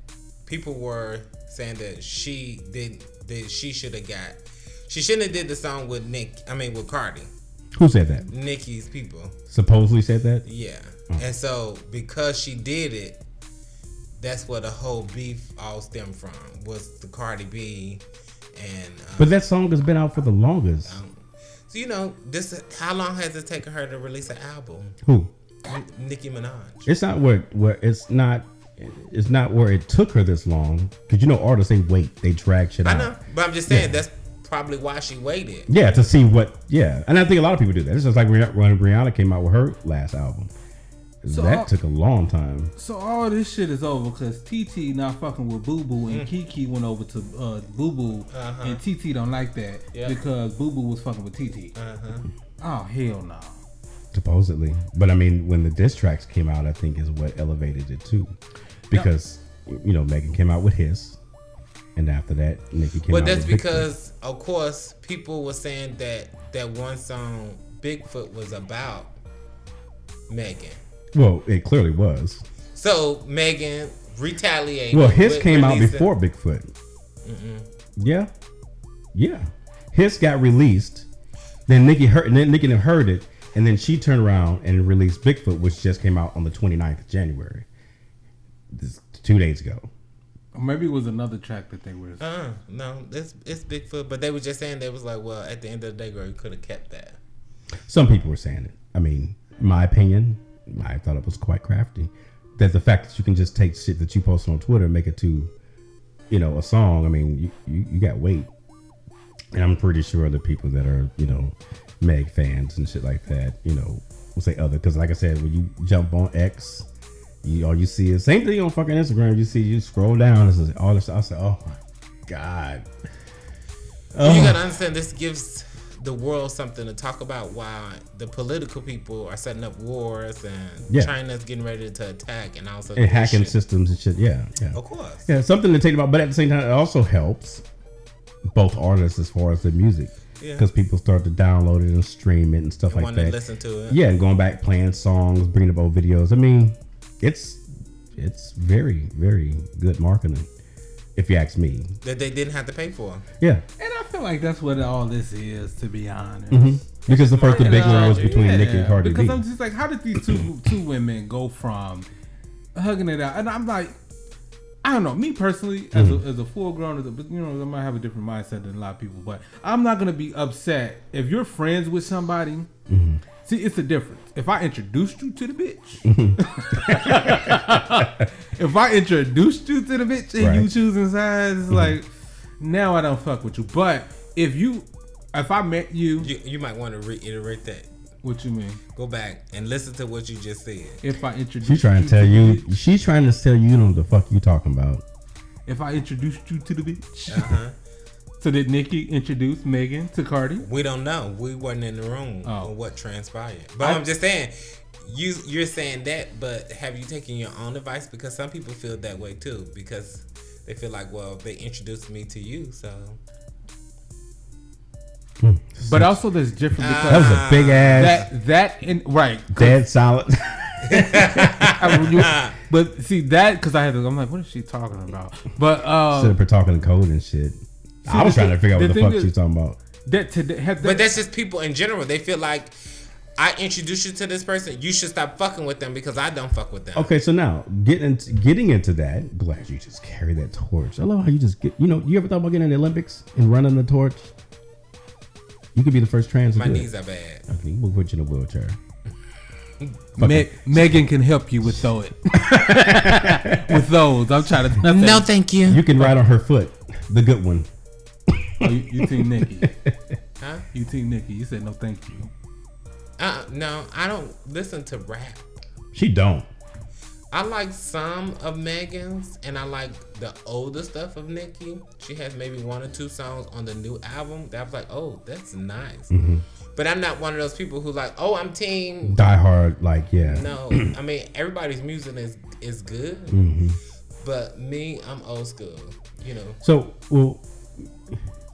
people were saying that she did that she should have got. She shouldn't have did the song with Nick. I mean with Cardi. Who said that? Nicki's people. Supposedly said that. Yeah. And so because she did it, that's where the whole beef all stemmed from was the Cardi B and um, But that song has been out for the longest. so you know this how long has it taken her to release an album? Who? Nicki Minaj. It's not where where it's not. It's not where it took her this long. Cause you know artists they wait, they drag shit out. I know, but I'm just saying that's probably why she waited. Yeah, to see what. Yeah, and I think a lot of people do that. It's just like when when Rihanna came out with her last album. So that all- took a long time. so all this shit is over because TT not fucking with Boo Boo and Kiki went over to uh, Boo Boo Uh-huh. and TT don't like that Yeah. because Boo Boo was fucking with TT. Uh-huh. Oh hell no. Supposedly, but I mean, when the diss tracks came out, I think is what elevated it too, because you know Megan came out with Hiss, and after that, Nicki came But out. that's Bigfoot. because, of course, people were saying that that one song Bigfoot was about Megan. well, it clearly was. So Megan retaliated. Well, Hiss came out before Bigfoot. Yeah, yeah. Hiss got released. Then Nicki heard. Then Nicki heard it, and then she turned around and released Bigfoot, which just came out on the 29th of January. This two days ago. Or maybe it was another track that they were. Uh, no, it's it's Bigfoot. But they were just saying they was like, well, at the end of the day, girl, you could have kept that. Some people were saying it. I mean, my opinion, I thought it was quite crafty. That the fact that you can just take shit that you post on Twitter and make it to, you know, a song. I mean, you, you, you got weight. And I'm pretty sure the people that are, you know, Meg fans and shit like that, you know, will say other. Because, like I said, when you jump on X, you all you see is same thing on fucking Instagram. You see, you scroll down, this is all this. I say, oh my god. You oh. gotta understand this gives the world something to talk about while the political people are setting up wars and Yeah. China's getting ready to attack and also And hacking systems and shit. Yeah, yeah. Of course. Yeah, something to take about, but at the same time, it also helps both artists as far as the music, Yeah. because people start to download it and stream it and stuff I like want to that. listen to it. Yeah, and going back playing songs, bringing up old videos. I mean, it's it's very very good marketing, if you ask me. That they didn't have to pay for. Yeah, And I feel like that's what all this is, to be honest. hmm because the first the big one was Yeah, between Nicki and Cardi because B. I'm just like, how did these two two women go from hugging it out? And I'm like, I don't know. Me personally, as Mm-hmm. a, as a full grown, as a, you know, I might have a different mindset than a lot of people. But I'm not gonna be upset if you're friends with somebody. Mm-hmm. See, it's a difference. If I introduced you to the bitch, if I introduced you to the bitch and you Mm-hmm. Right. choosing sides, it's like now I don't fuck with you. But if you, if I met you, You, you might want to reiterate that. what you mean? Go back and listen to what you just said. If I introduced She's trying you to tell the you. bitch, She's trying to tell you, you know the fuck you talking about. if I introduced you to the bitch, Uh-huh. So did Nicki introduce Megan to Cardi? We don't know. We weren't in the room Oh. on what transpired. But I- I, am just saying, you you're saying that, but have you taken your own advice? Because some people feel that way too. Because they feel like, well, they introduced me to you, so But also, there's different because That was a big ass, that that in right. dead solid. <laughs> I mean, you- but see that because I had to. I'm like, what is she talking about? But Sit um, up here talking code and shit. I was the trying to figure out what the thing fuck is- she's talking about. that today have But that's just people in general. They feel like I introduce you to this person, you should stop fucking with them because I don't fuck with them. Okay, so now getting into, getting into that, glad you just carry that torch. I love how you just get. You know, you ever thought about getting in the Olympics and running the torch? You could be the first trans. My do it. knees are bad. Okay, we'll put you in a wheelchair. Me- Megan can help you with those. <laughs> with those, I'm trying to. that's No, thank you. You can ride on her foot, the good one. Oh, you, you team Nicki. <laughs> Huh? You team Nicki. You said no, thank you. Uh, no, I don't listen to rap. She don't. I like some of Megan's, and I like the older stuff of Nicki. She has maybe one or two songs on the new album that I was like, oh, that's nice. But I'm not one of those people who like, oh, I'm team. Die hard, like yeah. No, <clears throat> I mean everybody's music is is good, but me, I'm old school. You know, So, well,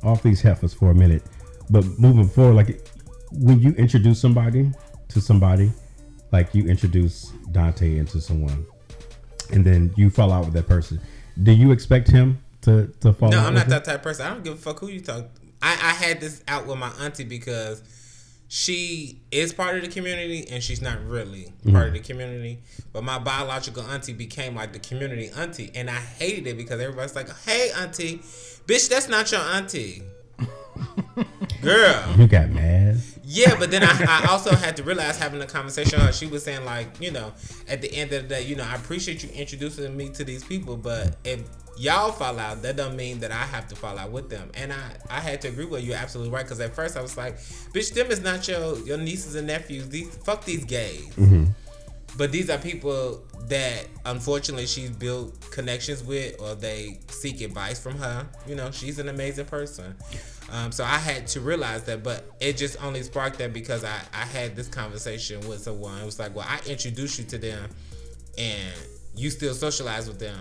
off these heifers for a minute, but moving forward, like when you introduce somebody to somebody, like you introduce Dante into someone, and then you fall out with that person, do you expect him to to fall no? I'm not that type of person. I don't give a fuck who you talk. I I had this out with my auntie because she is part of the community and she's not really part of mm-hmm. the community. But my biological auntie became like the community auntie, and I hated it because everybody's like, "Hey, auntie, bitch, that's not your auntie." Girl, You got mad. yeah, but then I, I also had to realize having a conversation with her, she was saying like, you know, at the end of the day, you know, I appreciate you introducing me to these people, but if y'all fall out, that don't mean that I have to fall out with them. And I, I had to agree with you. Absolutely right. Because at first I was like, bitch, them is not your your nieces and nephews. These fuck these gays. Mm-hmm. But these are people that unfortunately she's built connections with or they seek advice from her. You know, she's an amazing person. Um, so I had to realize that, but it just only sparked that because I, I had this conversation with someone. It was like, well, I introduced you to them and you still socialize with them.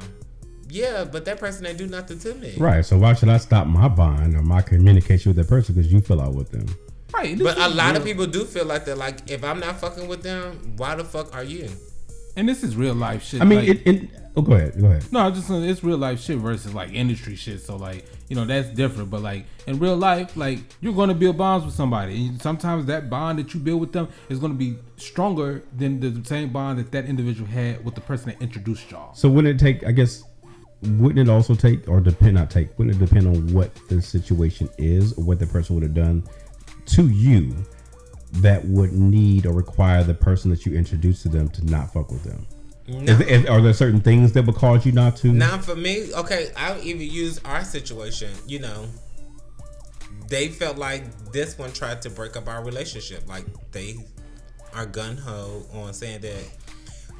Yeah, but that person ain't do nothing to me. Right. So why should I stop my bond or my communication with that person because you fell out with them? Right. But a is lot of people do feel like that. Like, if I'm not fucking with them, why the fuck are you? and this is real life shit. I mean, like- it, it. Oh, go ahead. Go ahead. No, I'm just saying it's real life shit versus like industry shit. So like you know that's different. But like in real life, like you're gonna build bonds with somebody, and sometimes that bond that you build with them is gonna be stronger than the same bond that that individual had with the person that introduced y'all. So wouldn't it take? I guess wouldn't it also take or depend not take? Wouldn't it depend on what the situation is or what the person would have done to you that would need or require the person that you introduced to them to not fuck with them? No. Is, is- are there certain things that would cause you not to? Not for me, okay, I'll even use our situation. You know, they felt like this one tried to break up our relationship. Like they are gun ho on saying that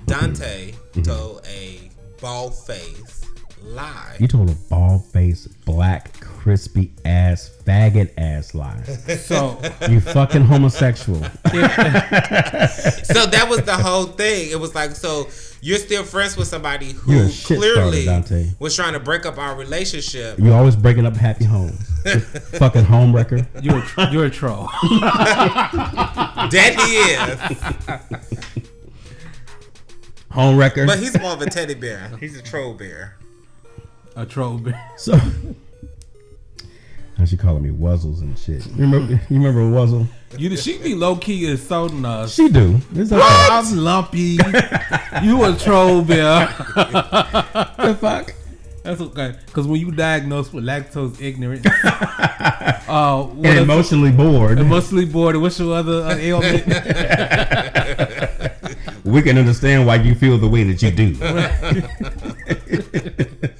Dante mm-hmm. told a bald face lie. You told a bald faced, black, crispy ass, faggot ass lie. So You fucking homosexual. <laughs> so that was the whole thing. It was like, so you're still friends with somebody who clearly starter, was trying to break up our relationship. You're always breaking up happy homes. <laughs> fucking home wrecker. you're a, tr- you're a troll. <laughs> That he is. Home wrecker. But he's more of a teddy bear. He's a troll bear. A troll. bear. <laughs> So, she calling me Wuzzles and shit? You remember? You remember Wuzzle? You she be low key insulting us. She do. It's okay. I'm lumpy. you a troll bear. <laughs> the fuck? That's okay. Because when you diagnosed with lactose ignorant, <laughs> uh, And emotionally bored. emotionally bored. What's your other uh, ailment? we can understand why you feel the way that you do.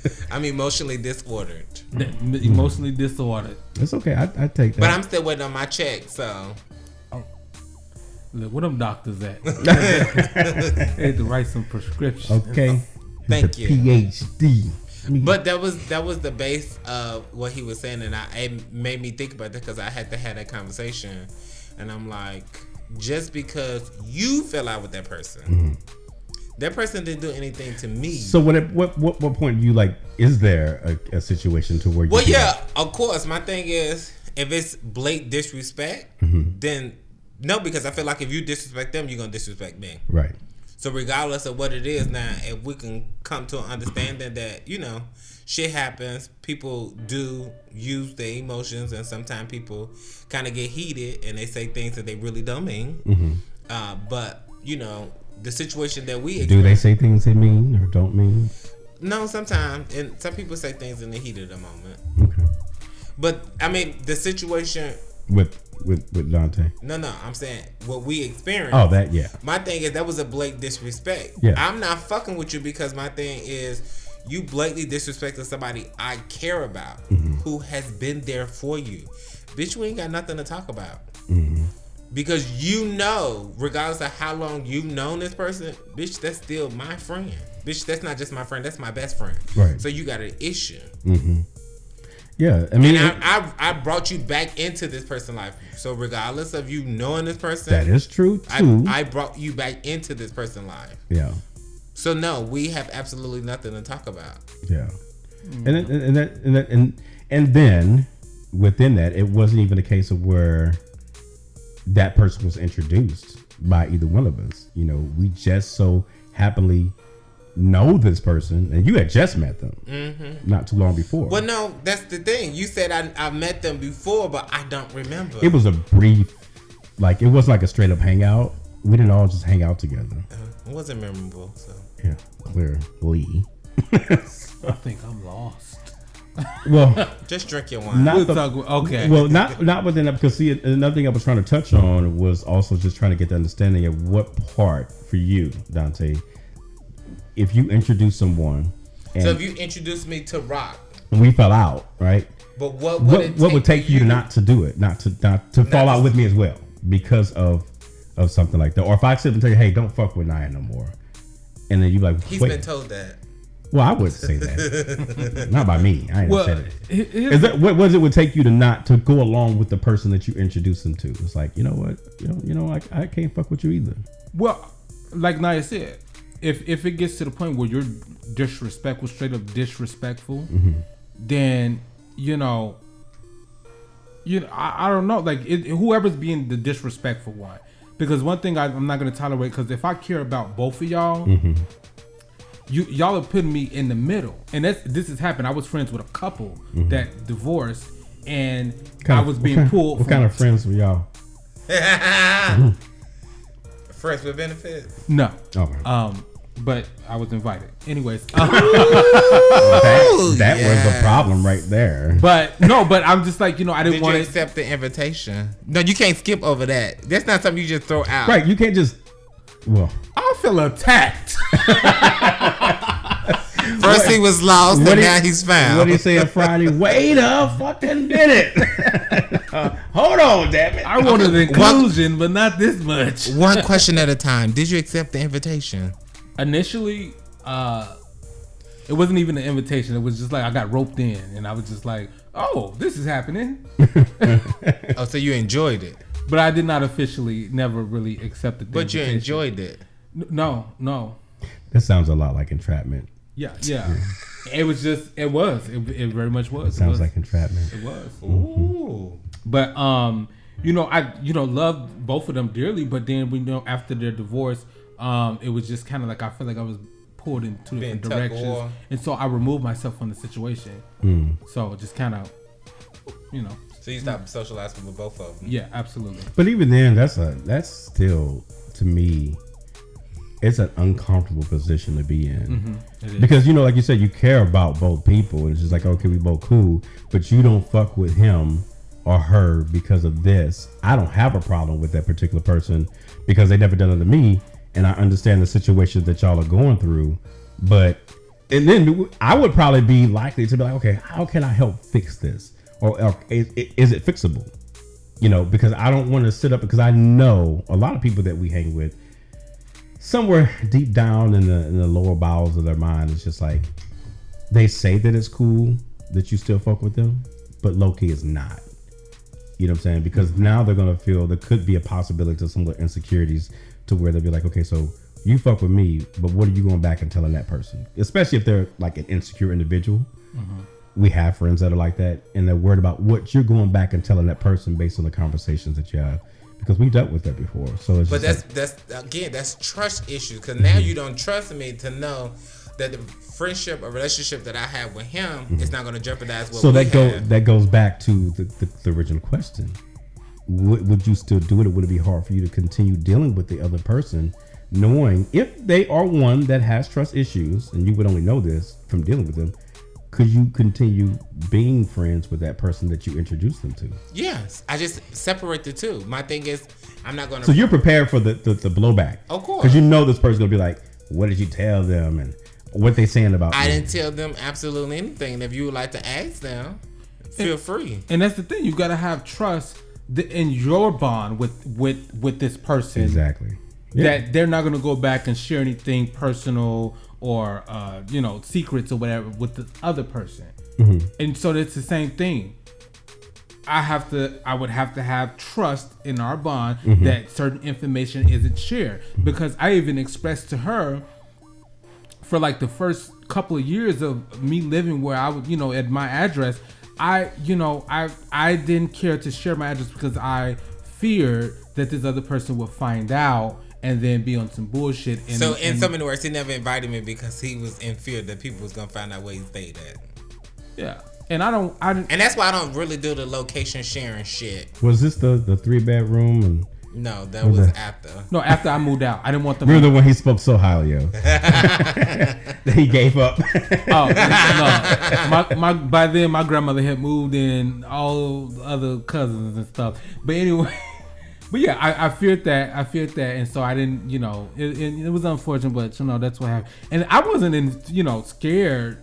<laughs> I'm emotionally disordered. emotionally disordered. It's okay. I, I take that. But I'm still waiting on my check, so oh. Look, where them doctors at? <laughs> they had to write some prescriptions. okay. Thank you. PhD. But that was that was the base of what he was saying, and I it made me think about that because I had to have that conversation, and I'm like, just because you fell out with that person, mm-hmm. That person didn't do anything to me. So what, at what what what point do you like? Is there a, a situation to where you? well, yeah, of course. My thing is, if it's blatant disrespect, then no, because I feel like if you disrespect them, you're gonna disrespect me. right? So regardless of what it is now, if we can come to an understanding that you know shit happens, people do use their emotions, and sometimes people kind of get heated and they say things that they really don't mean. Uh, but you know the situation that we Do they say things they mean or don't mean? no sometimes, and some people say things in the heat of the moment. Okay. But I mean the situation. With with with Dante. No, no, I'm saying what we experienced. Oh, that yeah. My thing is that was a blatant disrespect. Yeah. I'm not fucking with you because my thing is you blatantly disrespecting somebody I care about Mm-hmm. who has been there for you. Bitch, we ain't got nothing to talk about. Mm-hmm. Because you know, regardless of how long you've known this person, bitch, that's still my friend. Bitch, that's not just my friend, that's my best friend. Right. So you got an issue. Mm-hmm. Yeah. I mean, And I, I, I brought you back into this person's life. So regardless of you knowing this person, that is true I, too. I brought you back into this person's life. yeah. So no, we have absolutely nothing to talk about. Yeah, and then, and that, and that, and and then within that, it wasn't even a case of where that person was introduced by either one of us. You know, we just so happily know this person, and you had just met them mm-hmm. not too long before. Well, no, that's the thing. You said I I met them before, but I don't remember. it was a brief, like it was like a straight up hangout. We didn't all just hang out together. Uh, it wasn't memorable. So Yeah, clearly. <laughs> I think I'm lost. Well, <laughs> just drink your wine. not We'll the, talk. Okay. well, not not within that because see another thing I was trying to touch on was also just trying to get the understanding of what part for you, Dante, if you introduce someone and so if you introduce me to rock, we fell out, right? but what would What it what would take for you not to do it, not to not to fall out with me as well because of of something like that, or if I sit and tell you, hey, don't fuck with Naya no more, and then you like, He's wait, been told that. Well, I wouldn't say that, <laughs> not by me. I ain't well, said it. he- Is that what was it would take you to not to go along with the person that you introduced them to? It's like you know what, you know, you know, like I can't fuck with you either. Well, like Naya said, if if it gets to the point where you're disrespectful, straight up disrespectful, Mm-hmm. then you know, you know, I, I don't know, like it, whoever's being the disrespectful one, because one thing I, I'm not gonna tolerate, because if I care about both of y'all. Mm-hmm. You, y'all are putting me in the middle, and that's this has happened. I was friends with a couple that divorced, and I was being Mm-hmm. what pulled. What from- kind of friends were y'all? <laughs> Friends with benefits. No, Okay. um, but I was invited. Anyways, <laughs> um, that that was the problem right there. but no, but I'm just like you know I didn't Did want to. accept the invitation? No, you can't skip over that. That's not something you just throw out. Right, you can't just. Well, I feel attacked. <laughs> First he was lost, What and do you- now he's found. what do you say on Friday? Wait a fucking minute. <laughs> Uh, hold on, damn it. I wanted <laughs> inclusion, but not this much. One question at a time. Did you accept the invitation? Initially, uh, it wasn't even an invitation. It was just like I got roped in, and I was just like, "Oh, this is happening." Oh, so you enjoyed it, But I did not officially, never really accept the. but you enjoyed it. N- No, no. This sounds a lot like entrapment. Yeah, yeah. It was just. It was. It, it very much was. It sounds was. like entrapment. It was. Ooh. But um, you know, I you know loved both of them dearly, but then we know after their divorce, um, it was just kind of like I feel like I was pulled in two different directions, war. and so I removed myself from the situation. So just kind of, you know, So you stopped socializing with both of them. yeah, absolutely. But even then, that's a that's still to me, it's an uncomfortable position to be in. Mm-hmm. Is. Because you know, like you said, you care about both people. It's just like, okay, we both cool, but you don't fuck with him or her because of this. I don't have a problem with that particular person because they never done it to me, and I understand the situation that y'all are going through. But and then I would probably be likely to be like, okay, how can I help fix this, or, or is, is it fixable? You know, because I don't want to sit up because I know a lot of people that we hang with somewhere deep down in the in the lower bowels of their mind it's just like they say that it's cool that you still fuck with them but low-key is not. You know what i'm saying? Because now they're gonna feel there could be a possibility of some little insecurities to where they'll be like okay so you fuck with me but what are you going back and telling that person? Especially if they're like an insecure individual. Mm-hmm. We have friends that are like that and they're worried about what you're going back and telling that person based on the conversations that you have because we dealt with that before. So it's But that's like- that's again that's trust issues because now mm-hmm. you don't trust me to know that the friendship or relationship that I have with him is mm-hmm. not going to jeopardize what so that go have. that goes back to the, the, the original question. Would, would you still do it or would it be hard for you to continue dealing with the other person knowing if they are one that has trust issues and you would only know this from dealing with them could you continue being friends with that person that you introduced them to Yes, I just separate the two. My thing is, I'm not going to. so you're prepared for the, the, the blowback Of course. because you know this person's gonna be like what did you tell them and what they saying about I you? didn't tell them absolutely anything. If you would like to ask them, feel free. And that's the thing. You gotta have trust th- in your bond with with with this person. exactly yeah. that they're not going to go back and share anything personal or uh, you know secrets or whatever with the other person. And so it's the same thing. I have to i would have to have trust in our bond that certain information isn't shared. Because i even expressed to her for like the first couple of years of me living where I was, you know, at my address, I, you know, I I didn't care to share my address because I feared that this other person would find out and then be on some bullshit. And, So in and- so many words, he never invited me because he was in fear that people was gonna find out where he stayed at, yeah, and I don't, I didn't. and that's why I don't really do the location sharing shit. was this the the three bedroom and No, that was Okay. after. No, after I moved out, I didn't want them. Remember the one he spoke so highly of? <laughs> <laughs> that he gave up. Oh no! My, my by then my grandmother had moved in, all the other cousins and stuff. But anyway, but yeah, I, I feared that. I feared that, and so I didn't. You know, it, it, it was unfortunate, but you know that's what happened. And I wasn't in, you know, scared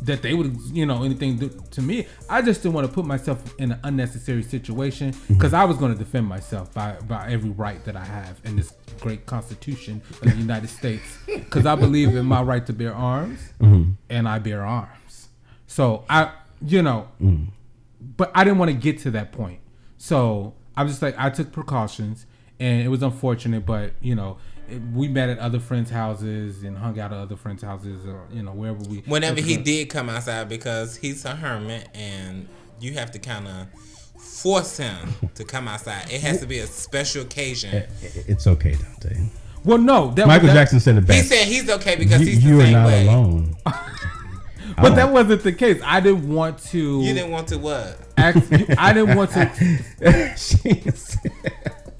that they would, you know, anything do to me. I just didn't want to put myself in an unnecessary situation mm-hmm. because I was going to defend myself by by every right that I have in this great Constitution of the United States. <laughs> Because I believe in my right to bear arms, mm-hmm. and I bear arms. So I, you know, mm. but I didn't want to get to that point. So I'm just like I took precautions, and it was unfortunate, but you know, it- we met at other friends' houses and hung out at other friends' houses, or you know wherever we. Whenever he did. did come outside, because he's a hermit, and you have to kind of force him to come outside. It has to be a special occasion. I- I- It's okay, Dante. Well, no, that, Michael that, Jackson said it back. He said he's okay because you, he's the you are not way. alone. <laughs> but that wasn't the case. I didn't want to. You didn't want to what? ask, I didn't want to. <laughs> Jeez.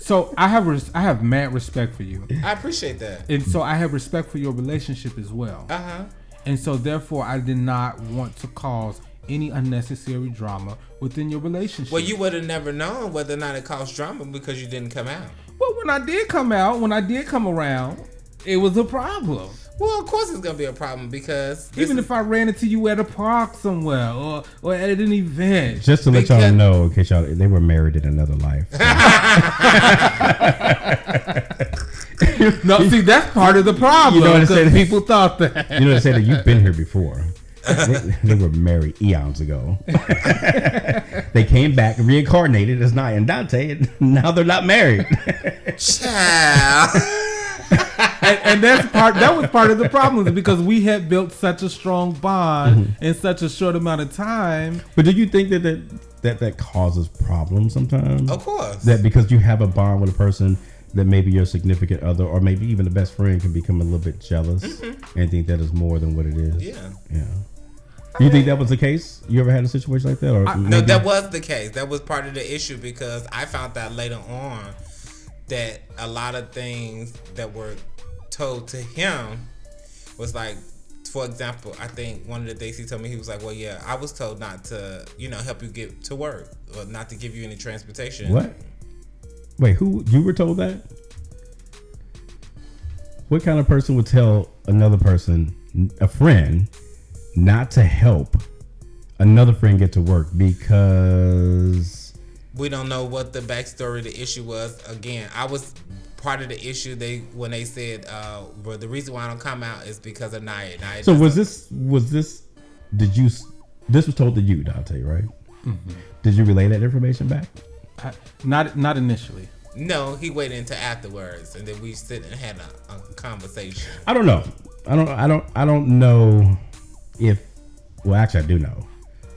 So I have res, I have mad respect for you, I appreciate that. and so I have respect for your relationship as well. Uh huh. And so therefore, I did not want to cause any unnecessary drama within your relationship. Well, you would have never known whether or not it caused drama because you didn't come out. Well, when I did come out, when I did come around, it was a problem. Well, of course it's gonna be a problem because Even is- if I ran into you at a park somewhere or, or at an event. Just to let Because- y'all know, in case y'all they were married in another life. <laughs> <laughs> No, see, that's part of the problem. You know what I'm 'cause saying? People thought that. You know they say that you've been here before. they, they were married eons ago. <laughs> they came back reincarnated as Nia and Dante, and now they're not married. Child. And, and that's part. That was part of the problem because we had built such a strong bond mm-hmm. in such a short amount of time. but do you think that that, that that causes problems sometimes? of course. That because you have a bond with a person that maybe your significant other or maybe even the best friend can become a little bit jealous mm-hmm. and think that is more than what it is. yeah. Yeah. Do you think that was the case? You ever had a situation like that, or No, that was the case. That was part of the issue because I found out later on that a lot of things that were told to him was like, for example, I think one of the things he told me, he was like, "Well, yeah, I was told not to, you know, help you get to work or not to give you any transportation." What? Wait, who you were told that? What kind of person would tell another person, a friend, not to help another friend get to work because We don't know what the backstory, the issue was. Again, I was part of the issue. They when they said, uh, "Well, the reason why I don't come out is because of Nia." Nia so was this was this did you this was told to you Dante right? Did you relay that information back? I, not not initially. No, he waited until afterwards, and then we sit and had a, a conversation. I don't know. I don't. I don't. I don't know if. Well, actually, I do know. <laughs>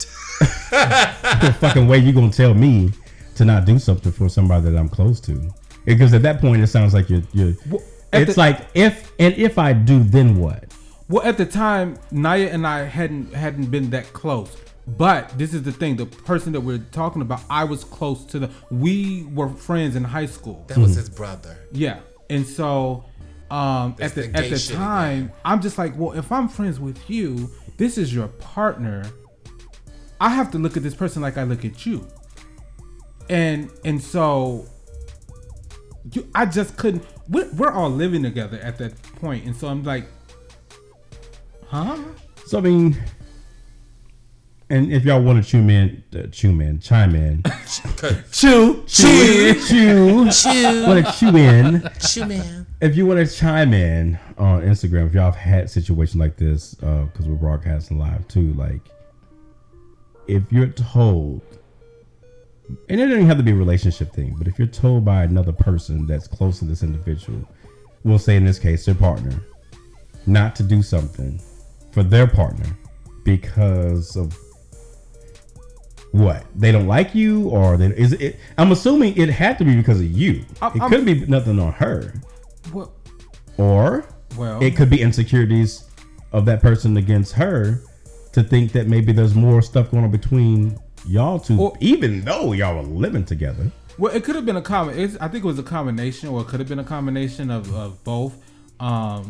<laughs> the fucking way you gonna tell me to not do something for somebody that I'm close to? Because at that point, it sounds like you're. you're Well, it's the- like if and if I do, then what? Well, at the time, Naya and I hadn't hadn't been that close. But this is the thing: the person that we're talking about, I was close to the. We were friends in high school. That was his brother. Yeah, and so um, at the, the at the shit time, I'm just like, well, if I'm friends with you, this is your partner. I have to look at this person like I look at you, and and so you, I just couldn't. We're, we're all living together at that point, and so I'm like, huh? So I mean, and if y'all want to chew in, uh, chew in, chime in, <laughs> Chew, chew, chew, Chew, want to chew in. chew, man. if you want to chime in on Instagram, if y'all have had situations like this, because we're broadcasting live too, like if you're told, and it doesn't have to be a relationship thing, but if you're told by another person that's close to this individual, we'll say in this case their partner, not to do something for their partner because of what? They don't like you or they is it i'm assuming it had to be because of you. I'm- it couldn't be nothing on her. Well, or well, it could be insecurities of that person against her to think that maybe there's more stuff going on between y'all two, even though y'all were living together. Well, it could have been a common. It's, I think it was a combination, or it could have been a combination of, of both. Um,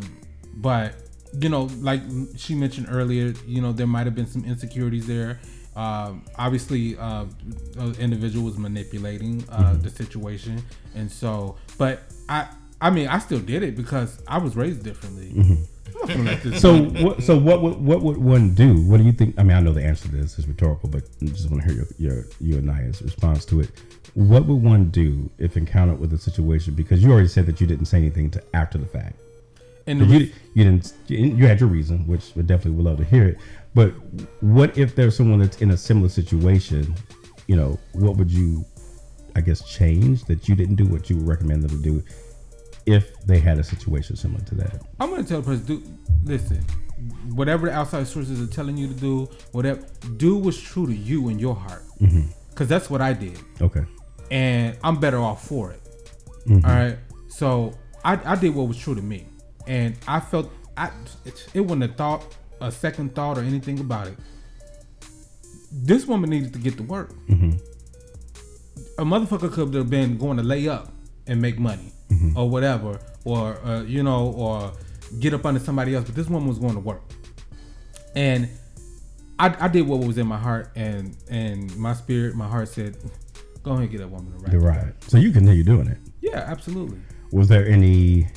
but you know, like she mentioned earlier, you know, there might have been some insecurities there. Um, obviously, uh, the individual was manipulating uh, the situation, and so. But I, I mean, I still did it because I was raised differently. I'm not gonna let this So, what, so what would what would one do? What do you think? I mean, I know the answer to this is rhetorical, but I just want to hear your, your you and Naya's response to it. What would one do if encountered with a situation? Because you already said that you didn't say anything to after the fact. and the you, you didn't you had your reason which we definitely would love to hear it but what if there's someone that's in a similar situation you know what would you i guess change that you didn't do what you would recommend them to do if they had a situation similar to that? I'm gonna tell the person, do listen. Whatever the outside sources are telling you to do, whatever, do what's true to you in your heart. Because that's what I did, Okay. and I'm better off for it. Mm-hmm. All right. So I, I did what was true to me, and I felt I it, it wouldn't have thought a second thought or anything about it. This woman needed to get to work. Mm-hmm. A motherfucker could have been going to lay up and make money Mm-hmm. or whatever, or uh, you know, or get up under somebody else. But this woman was going to work, and I, I did what was in my heart, and and my spirit, my heart said, "Go ahead and get that woman a ride." right. So you continue doing it. Yeah, absolutely. Was there any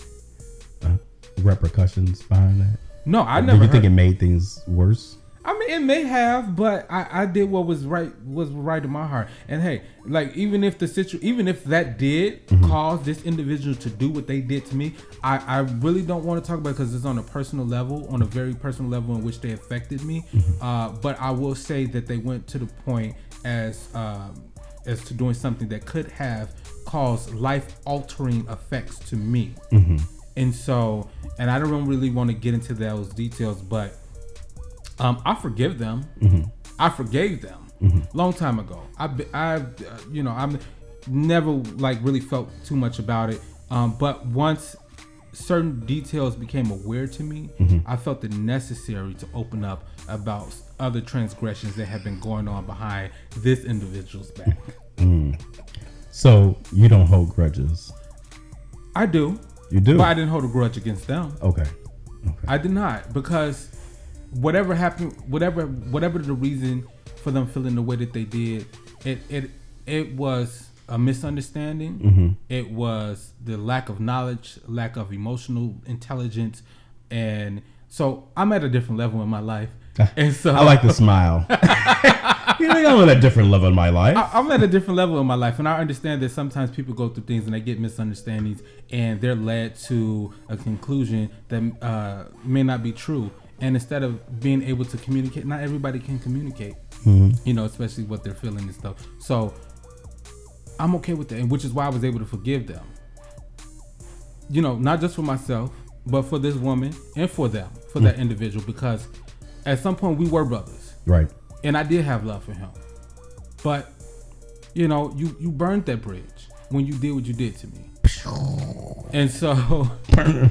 uh, repercussions behind that? No, I Do never. you think it made things worse? I mean, it may have, but I, I did what was right was right in my heart. And hey, like even if the situ, even if that did cause this individual to do what they did to me, I, I really don't want to talk about because it's on a personal level, on a very personal level in which they affected me. Uh, but I will say that they went to the point as um, as to doing something that could have caused life altering effects to me. And so, and I don't really want to get into those details, but um, I forgive them. I forgave them long time ago. I, I, you know, I'm never like really felt too much about it. Um, but once certain details became aware to me, I felt it necessary to open up about other transgressions that have been going on behind this individual's back. So you don't hold grudges. I do, You do. but I didn't hold a grudge against them. okay. Okay. I did not because whatever happened, whatever whatever the reason for them feeling the way that they did, it it it was a misunderstanding. It was the lack of knowledge, lack of emotional intelligence, and so I'm at a different level in my life. <laughs> And so I like the smile. <laughs> you think I'm at a different level in my life? I- I'm at a different level in my life, and I understand that sometimes people go through things and they get misunderstandings, and they're led to a conclusion that uh, may not be true. And instead of being able to communicate, not everybody can communicate, mm-hmm. you know, especially what they're feeling and stuff. So I'm okay with that, and which is why I was able to forgive them. You know, not just for myself, but for this woman and for them, for that mm. individual, because at some point we were brothers right. and I did have love for him. But you know, you you burned that bridge when you did what you did to me. <laughs> And so, <laughs>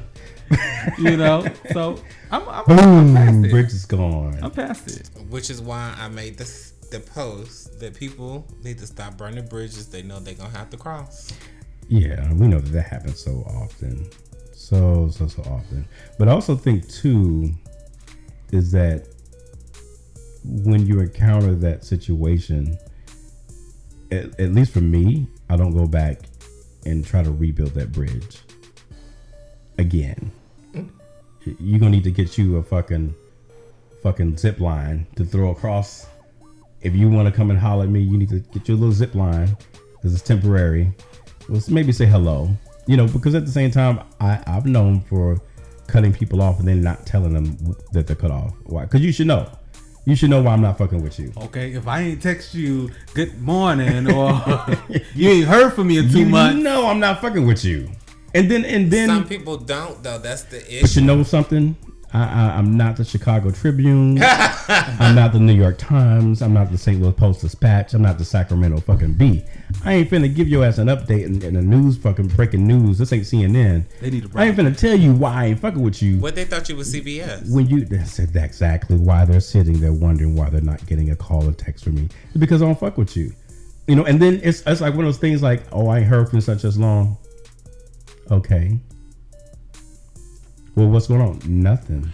<laughs> you know, so I'm, I'm, I'm past Boom. it. Bridge is gone. I'm past it. Which is why I made this the post that people need to stop burning bridges they know they're gonna have to cross. Yeah, we know that that happens so often, so so so often. But I also think too is that when you encounter that situation, at, at least for me, I don't go back and try to rebuild that bridge again. You're gonna need to get you a fucking fucking zip line to throw across. If you want to come and holler at me, you need to get your little zip line because it's temporary. Well, maybe say hello. You know, because at the same time, I, I've known for cutting people off and then not telling them that they're cut off. Why? Because you should know. You should know why I'm not fucking with you. Okay, if I ain't text you good morning or <laughs> you ain't heard from me in two you months, know I'm not fucking with you. And then and then Some people don't though. That's the issue. But you know something? I, I, I'm not the Chicago Tribune. <laughs> I'm not the New York Times. I'm not the St. Louis Post Dispatch. I'm not the Sacramento fucking Bee. I ain't finna give your ass an update in, in the news, fucking breaking news. This ain't CNN. they need to I ain't finna tell you why I ain't fucking with you. What they thought you was CBS. When you that's exactly why they're sitting there wondering why they're not getting a call or text from me. It's because I don't fuck with you. You know, and then it's it's like one of those things like, oh, I ain't heard from such as long. Okay. Well, what's going on? Nothing.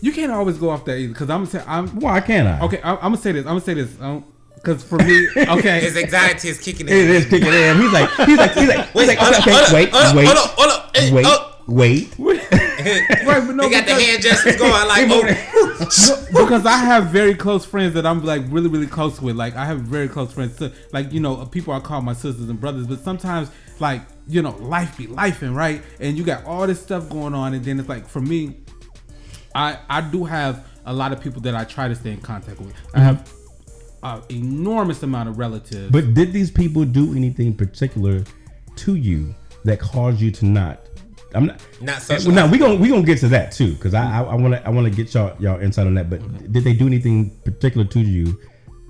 You can't always go off that either, because I'm gonna say I'm Why can't I? okay. I, I'm gonna say this. I'm gonna say this. Um, because for me, <laughs> okay, His anxiety is kicking in. It is kicking in. He's like, he's like, he's like, he's like, hold okay, on, hold wait, hold on, wait, hold on, hold on. Wait, oh. wait. <laughs> right, but no, he got the because- hand gestures going like, <laughs> oh, because I have very close friends that I'm like really really close with. Like I have very close friends, so, like you know people I call my sisters and brothers. But sometimes like you know life be life and right, and you got all this stuff going on, and then it's like for me, I I do have a lot of people that I try to stay in contact with. I mm-hmm. have an enormous amount of relatives. But did these people do anything particular to you that caused you to not? I'm not. Not eh, Well, social. now we gonna we gonna get to that too because I I want to I want to get y'all y'all insight on that. But did they do anything particular to you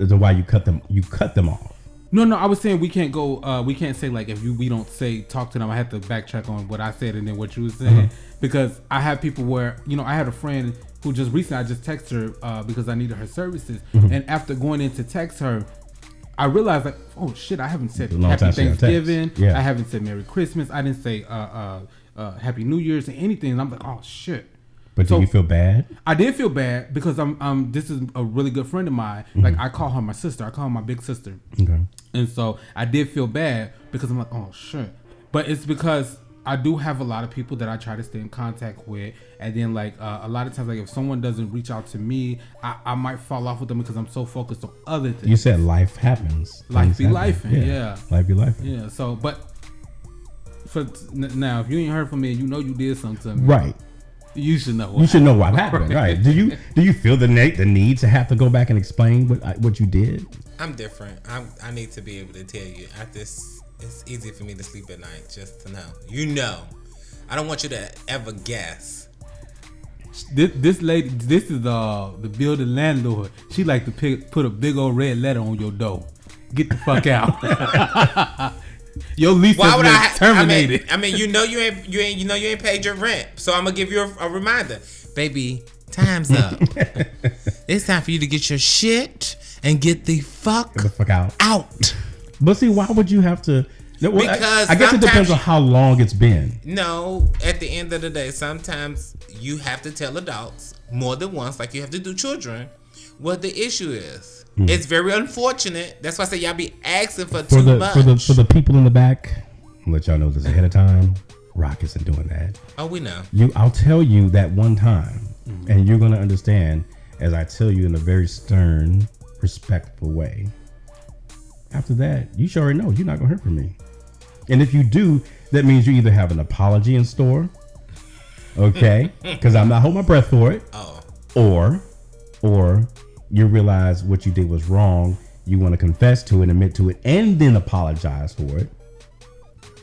as to why you cut them you cut them off? No, no, I was saying we can't go. Uh, we can't say like if you we don't say talk to them. I have to backtrack on what I said and then what you were saying because I have people where you know I had a friend who just recently I just texted her uh, because I needed her services and after going in to text her, I realized like oh shit I haven't said Happy time she got text. Thanksgiving. Yeah. I haven't said Merry Christmas. I didn't say uh, uh, uh, Happy New Year's or anything. And I'm like oh shit. But So- do you feel bad? I did feel bad because I'm um this is a really good friend of mine. Like I call her my sister. I call her my big sister. Okay. And so I did feel bad because I'm like, oh shit. But it's because I do have a lot of people that I try to stay in contact with, and then like uh, a lot of times, like if someone doesn't reach out to me, I, I might fall off with them because I'm so focused on other things. You said life happens. Life Things be happen. lifing, yeah. Life be life. yeah. So, but for now, if you ain't heard from me, and you know you did something to me. Right. You should know. You should know what happened. Right. Do you do you feel the need the need to have to go back and explain what uh, what you did? I'm different. I'm, I need to be able to tell you. At this, it's easy for me to sleep at night just to know. You know. I don't want you to ever guess. This, this lady, this is the the building landlord. She like to pick, put a big old red letter on your door. Get the fuck out. <laughs> your lease Why would I? terminated. I mean, I mean, you know you ain't you ain't you know you ain't paid your rent, so I'm gonna give you a, a reminder, baby. Time's up. <laughs> it's time for you to get your shit and get the fuck Get the fuck out. out. But see, why would you have to? No, well, I- Because I, guess it depends on how long it's been. No, at the end of the day, sometimes you have to tell adults more than once, like you have to do children, what the issue is. Hmm. It's very unfortunate. That's why I say y'all be asking for. For too the much. for the for the people in the back, I'll let y'all know this ahead of time. Rock isn't doing that. oh, we know. You, I'll tell you that one time, mm-hmm. and you're gonna understand as I tell you in a very stern, respectful way. After that, you should already know you're not gonna hear from me. And if you do, that means you either have an apology in store, okay? <laughs> Because I'm not holding my breath for it, Oh, or, or you realize what you did was wrong. You want to confess to it, admit to it, and then apologize for it.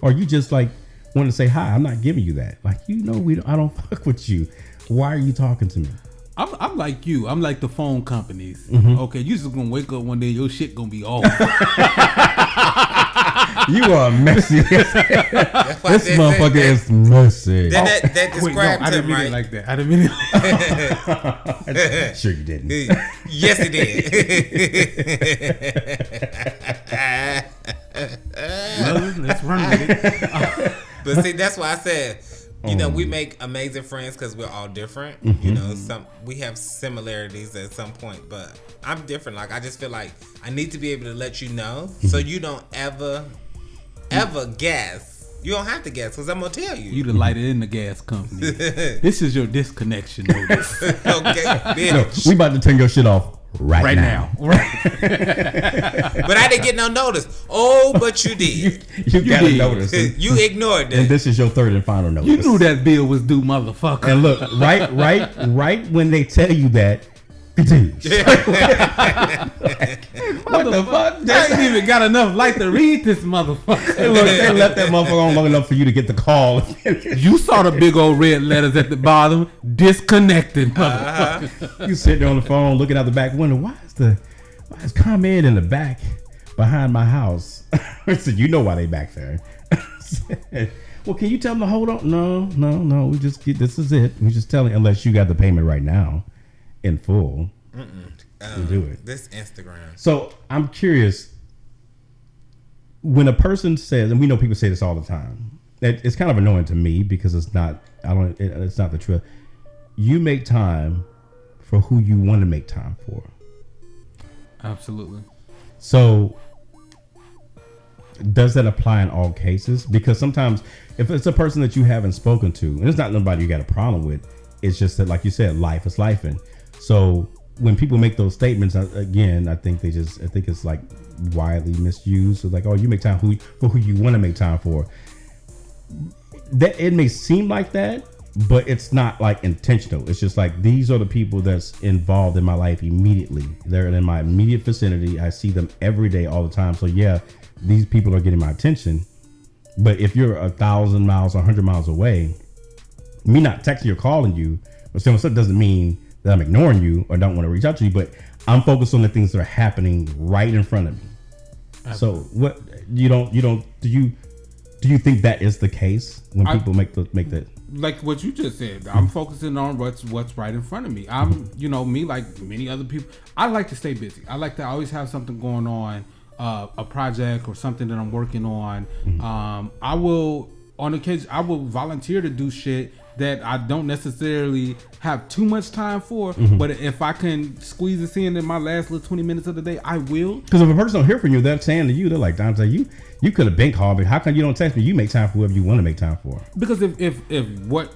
Or you just like want to say hi. I'm not giving you that. Like you know, we don't, I don't <laughs> fuck with you. Why are you talking to me? I'm, I'm like you. I'm like the phone companies. Mm-hmm. Okay, you just gonna wake up one day, your shit gonna be off. <laughs> You are messy. <laughs> this I motherfucker that, is messy. That, that, that Wait, no, describes I didn't him, mean right? it like that. I didn't mean it. Sure you didn't. yes, he did. Well, let's run with it. <laughs> But see, that's why I said, you know, we make amazing friends because we're all different. Mm-hmm. You know, some we have similarities at some point, but I'm different. Like I just feel like I need to be able to let you know, so Mm-hmm. you don't ever, ever guess. You don't have to guess because I'm gonna tell you. You the lighter in the gas company. <laughs> this is your disconnection notice <laughs> okay, No, we about to turn your shit off right, right now. now. Right. <laughs> But I didn't get no notice. Oh, but you did. You, gotta did. notice. You ignored this. and this is your third and final notice. You knew that bill was due, motherfucker. And look, right, right, right when they tell you that, dude, what the fuck? I ain't even got enough light to read this motherfucker. Hey, look, they left that motherfucker on long enough for you to get the call. You saw the big old red letters at the bottom. Disconnected, motherfucker. you sit there on the phone looking out the back window. Why is the why is ComEd in the back behind my house? <laughs> I said, you know why they back there. <laughs> well, can you tell them to hold on? No, no, no. We just get this is it. We just telling unless you got the payment right now in full. Um, do it. This Instagram. So I'm curious when a person says, and we know people say this all the time. It, it's kind of annoying to me because it's not. I don't. It, it's not the truth. You make time for who you want to make time for. Absolutely. So does that apply in all cases? Because sometimes if it's a person that you haven't spoken to, and it's not nobody you got a problem with, it's just that, like you said, life is life. And so when people make those statements, again, I think they just, I think it's like widely misused. So like, oh, you make time who, for who you want to make time for. That it may seem like that, but it's not like intentional. It's just like these are the people that's involved in my life immediately. They're in my immediate vicinity. I see them every day, all the time. So yeah, these people are getting my attention. But if you're a thousand miles or hundred miles away, me not texting or calling you or saying stuff doesn't mean that I'm ignoring you or don't want to reach out to you. But I'm focused on the things that are happening right in front of me. So what you don't you don't do you do you think that is the case when I- people make the make that? like what you just said, I'm focusing on what's what's right in front of me. I'm, you know, me like many other people. I like to stay busy. I like to always have something going on, uh, a project or something that I'm working on. Um, I will, on occasion, I will volunteer to do shit that I don't necessarily have too much time for. But if I can squeeze this in in my last little 20 minutes of the day, I will. Because if a person don't hear from you, they're saying to you, they're like, Dante, you you could have been called me. How come you don't text me? You make time for whoever you want to make time for. because if if if what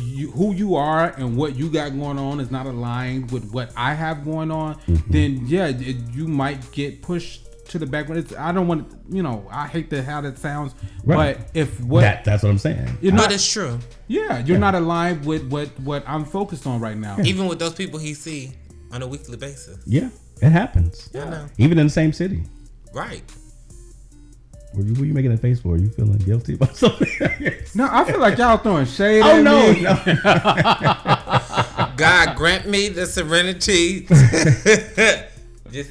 you, who you are and what you got going on is not aligned with what I have going on, Mm-hmm. then yeah, it, you might get pushed to the background. It's, I don't want to, you know, I hate the how that sounds, Right. but if what that that's what I'm saying. you're But not, it's true. yeah, you're not aligned with what what I'm focused on right now. Even with those people he see on a weekly basis. Yeah, it happens. I know. Even in the same city. Right. Were you, what you making that face for? Are you feeling guilty about <laughs> something? No, I feel like y'all throwing shade. oh at no, me. no. <laughs> God grant me the serenity. <laughs> Just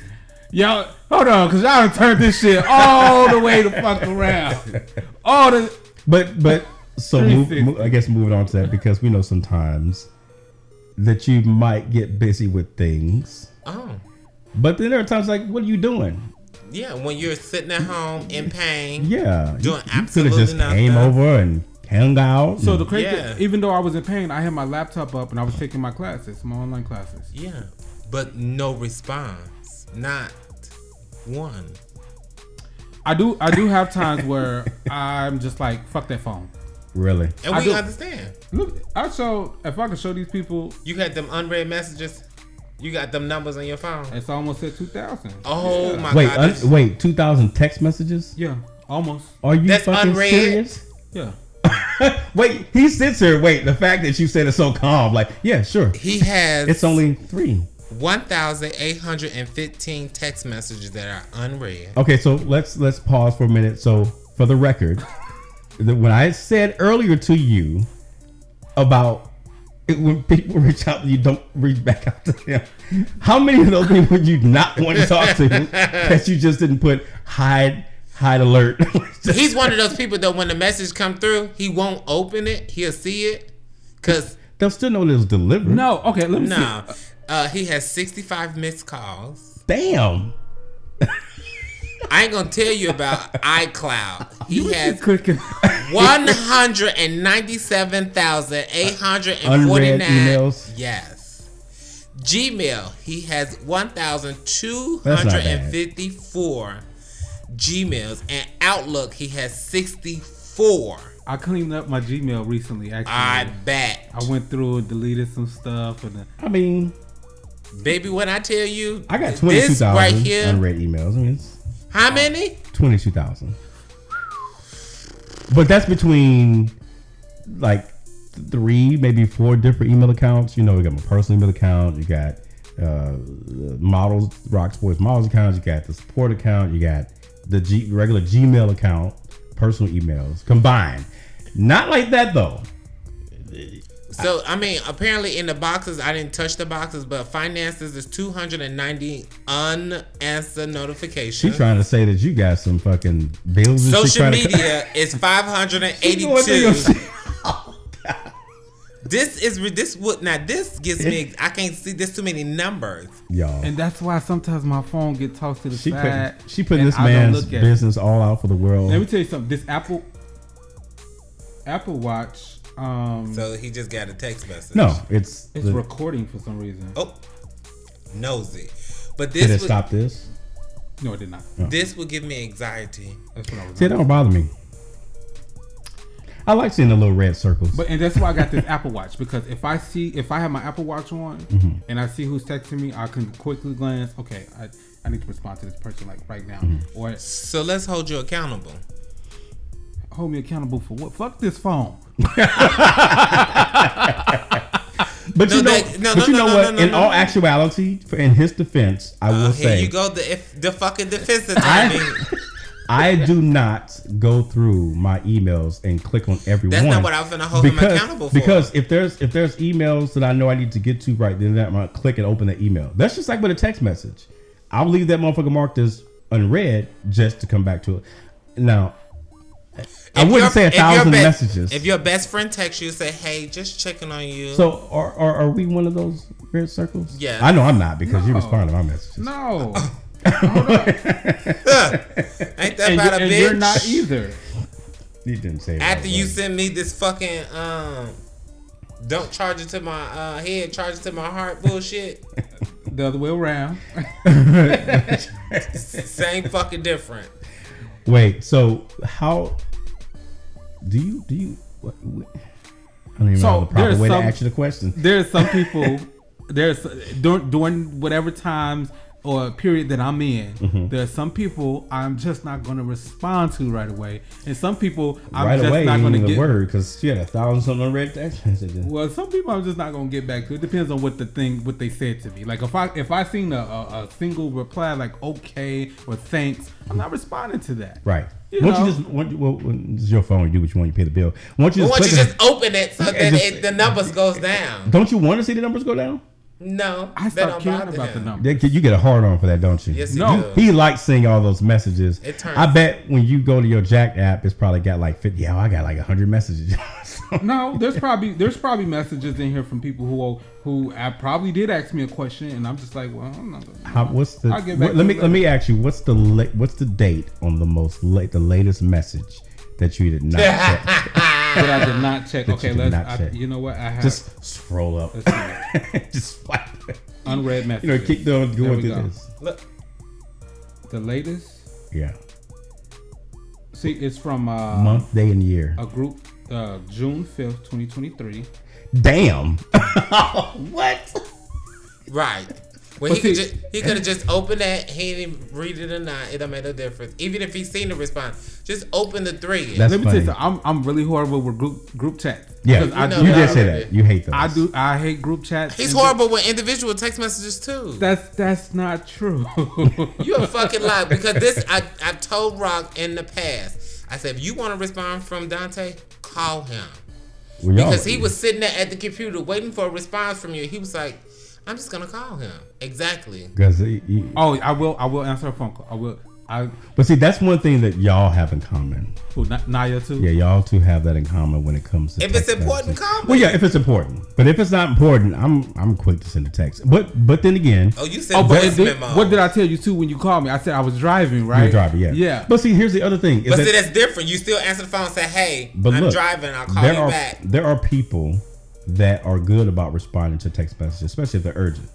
Y'all, hold on, cause y'all done turned this shit all the way the fuck around. All the But but so move, move, I guess moving on to that because we know sometimes that you might get busy with things, oh. but then there are times like, what are you doing? Yeah, when you're sitting at home in pain. Yeah, Doing you, you could have absolutely just came over and hung out. So the crazy, Yeah. even though I was in pain, I had my laptop up and I was taking my classes, my online classes. Yeah. But no response. Not one. I do, I do have times where <laughs> I'm just like, fuck that phone. really, And I we do- understand. Look, I show if I can show these people, You had them unread messages. You got them numbers on your phone. it's almost at two thousand. Oh my wait, god. Uh, un- wait, two thousand text messages? Yeah, almost. Are you That's fucking unread? serious? Yeah. <laughs> Wait, he sits here. Wait, the fact that you said it so calm, like, yeah, sure. he has It's only three. 1,815 text messages that are unread. Okay, so let's let's pause for a minute. So, for the record, the- when I said earlier to you about it, when people <laughs> reach out to you, don't reach back out to them. How many of those people would you not want to talk to <laughs> that you just didn't put hide hide alert? <laughs> Just- He's one of those people that when the message come through, he won't open it. He'll see it. Cause They'll still know that it was delivered. No, okay, let me no, see. Uh, he has 65 missed calls. Damn. I ain't gonna tell you about iCloud. He has Clicking. one hundred ninety-seven thousand eight hundred and Unread emails? Yes. Gmail. He has one thousand two hundred and fifty-four That's not hundred bad. and Gmails, and Outlook. He has sixty-four. I cleaned up my Gmail recently. Actually, I bet, I went through and deleted some stuff, and uh, I mean, baby. When I tell you, I got twenty two this right here. unread emails. I mean, it's How many? twenty two thousand. But that's between like three, maybe four different email accounts. You know, you got my personal email account. You got uh, models, Rock Sports models account. You got the support account. You got the G, regular Gmail account, personal emails combined. Not like that though. So I mean, apparently in the boxes, I didn't touch the boxes, but finances is two hundred and ninety unanswered notifications. She's trying to say that you got some fucking bills. Social trying to- media <laughs> is five hundred and She going through your eighty-two. <laughs> Oh, this is this would now this gives me I can't see this too many numbers. Y'all. and that's why sometimes my phone get tossed to the She side. put she putting this man's look at it. business all out for the world. Let me tell you something. This Apple Apple Watch, um, So he just got a text message. no, it's it's the, recording for some reason. Oh, nosy. But this did it would, stop this? No, it did not. this would give me anxiety. That's what I was. See, it don't bother me. I like seeing the little red circles. But and that's why I got this <laughs> Apple Watch because if I see if I have my Apple Watch on Mm-hmm. and I see who's texting me, I can quickly glance. Okay, I, I need to respond to this person like right now, Mm-hmm. or So let's hold you accountable. hold me accountable for what? Fuck this phone. <laughs> But No, you know, that- no, but no, you no, know no, what? in all actuality, for in his defense, I will Uh, here say you go, the if, the fucking defense I- attorney. <laughs> I do not go through my emails and click on every That's not what I was gonna hold him because, accountable for. Because if there's if there's emails that I know I need to get to right then, I'm gonna click and open the email. That's just like with a text message. I'll leave that motherfucker marked as unread just to come back to it. Now, I wouldn't say a thousand best- messages. If your best friend texts you, say, "Hey, just checking on you." so are, are are we one of those red circles? Yeah, I know I'm not because you No. respond to my messages. No, <laughs> Ain't that and, about you, a and bitch? you're not either. You didn't say it After that you way. send me this fucking um, don't charge it to my uh, head, charge it to my heart bullshit. The other way around. Same fucking different. Wait, so how do you do you? What, what, I don't even So, know the proper way some- to ask you the question. There's some people. There's during, during whatever times or a period that I'm in. Mm-hmm. There's some people I'm just not going to respond to right away, and some people I'm right just away, not going to get. word because she had a thousand something unread text messages. Well, some people I'm just not gonna get back to. It depends on what the thing, what they said to me. Like if I if I seen a, a, a single reply like okay or thanks, I'm not responding to that. Right. You Why don't know. you just why don't you- well, when it's your phone? You do what you want. You pay the bill. Why don't you But just, once you click just open it so <laughs> that just- it, the numbers goes down. Don't you want to see the numbers go down? No, I that stopped caring bother about the number. You get a hard on for that, don't you? Yes, he No. does. He likes seeing all those messages. It turns- I bet when you go to your Jack'd app, it's probably got like fifty. Yeah, I got like hundred messages. So- <laughs> No, there's probably there's probably messages in here from people who who I probably did ask me a question, and I'm just like, well, I'm not. Gonna, How, what's the? I'll get back what- to let me you let me ask you. What's the la- what's the date on the most late the latest message that you did not <laughs> check? but I did not check. That Okay, did let's. not I, check. you know what? I have Just scroll up. Let's <laughs> Just swipe. unread messages. You know, keep going going through go. this. Look, The latest. Yeah, See, it's from uh, month, day, and year. a group uh, June fifth, twenty twenty three. Damn. <laughs> what? right. Well, But he could see- just he could have just opened that. He didn't even read it or not. It don't make no difference. Even if he seen the response, just open the three. That's Let me funny. tell you something. I'm I'm really horrible with group group chat. Yeah, Because I know do you that did say already. that. You hate those. I do. I hate group chats. He's horrible with individual text messages too. That's that's not true. <laughs> You a fucking lie <laughs> because this I I told Rock in the past. I said if you want to respond from Dante, call him Well, y'all- because he was sitting there at the computer waiting for a response from you. He was like, I'm just gonna call him. Exactly. Because he- he- oh, I will. I will answer a phone call. I will. I but see, that's one thing that y'all have in common. who Na- Naya too. Yeah, y'all two have that in common when it comes to If it's important, messages. call. Well, yeah, if it's important. But if it's not important, I'm I'm quick to send a text. But but then again, Oh, you said Oh, but voice did- memo. what did I tell you too when you called me? I said I was driving, right? you're driving, yeah, Yeah. But see, here's the other thing: is But that see, that's different. You still answer the phone and say, "Hey, But I'm look, driving. I'll call there you are back." there are people that are good about responding to text messages, especially if they're urgent.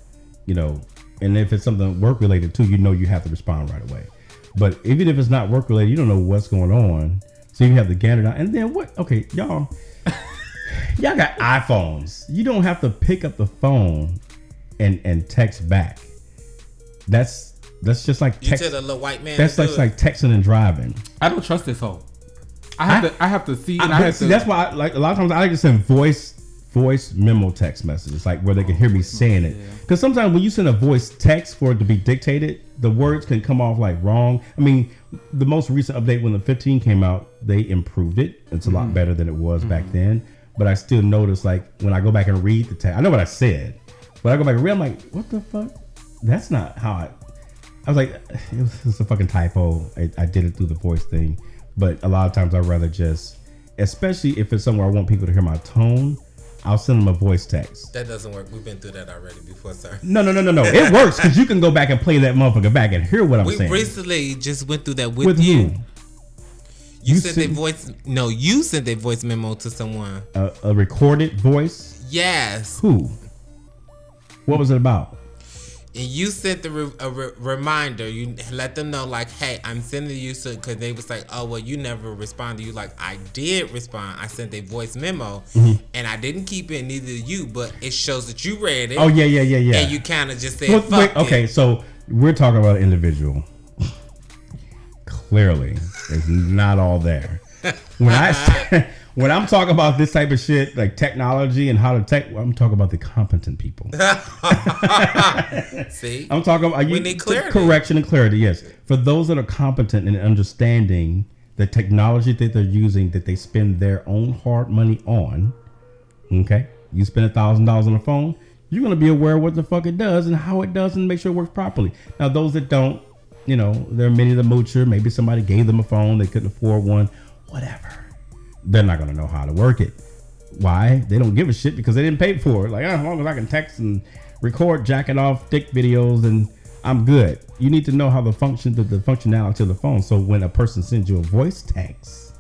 You know, and if it's something work related too, you know you have to respond right away. But even if it's not work related, you don't know what's going on, so you have to gander down. And then what? Okay, y'all, <laughs> y'all got iPhones. You don't have to pick up the phone and and text back. That's that's just like You text. tell the little white man. That's to like like texting and driving. I don't trust this hoe. I have I- to. I have to see. I- And I, have see, to. that's why, I, like a lot of times, I like to send voice voice memo text messages, like where they can hear me oh, saying it. Because sometimes when you send a voice text for it to be dictated, the words can come off like wrong. I mean, the most recent update when the 15 came out, they improved it. It's a lot mm-hmm. better than it was back mm-hmm. then. But I still notice, like when I go back and read the text, I know what I said, but I go back and read, I'm like, what the fuck? That's not how I. I was like, <laughs> it was just a fucking typo. I, I did it through the voice thing, but a lot of times I'd rather just, especially if it's somewhere I want people to hear my tone, I'll send them a voice text. That doesn't work. We've been through that already before, sir. No, no, no, no, no. It <laughs> works because you can go back and play that motherfucker back and hear what I'm We saying. recently just went through that with, With you. who? You, You sent a voice. No, you sent a voice memo to someone. A, a recorded voice. Yes, Who? What was it about? And you sent the re- a re- reminder. You let them know, like, "Hey, I'm sending you," so because they was like, "Oh, well, you never responded." You like, "I did respond. I sent a voice memo, Mm-hmm. and I didn't keep it. Neither did you, but it shows that you read it. Oh yeah, yeah, yeah, yeah. and you kind of just said, Well, "Fuck wait, it." okay, so we're talking about an individual. Clearly, it's not all there. when I <laughs> when I'm talking about this type of shit, like technology and how to tech, I'm talking about the competent people. <laughs> See, I'm talking about uh, We need clarity. correction and clarity. Yes, for those that are competent in understanding the technology that they're using, that they spend their own hard money on. Okay, you spend a thousand dollars on a phone, you're gonna be aware of what the fuck it does and how it does, and make sure it works properly. Now, those that don't, you know, there are many of the moocher. Maybe somebody gave them a phone, they couldn't afford one, whatever. They're not gonna know how to work it. Why? They don't give a shit because they didn't pay for it. Like, ah, as long as I can text and record jacking off dick videos and I'm good. You need to know how the function, the, the functionality of the phone. So when a person sends you a voice text,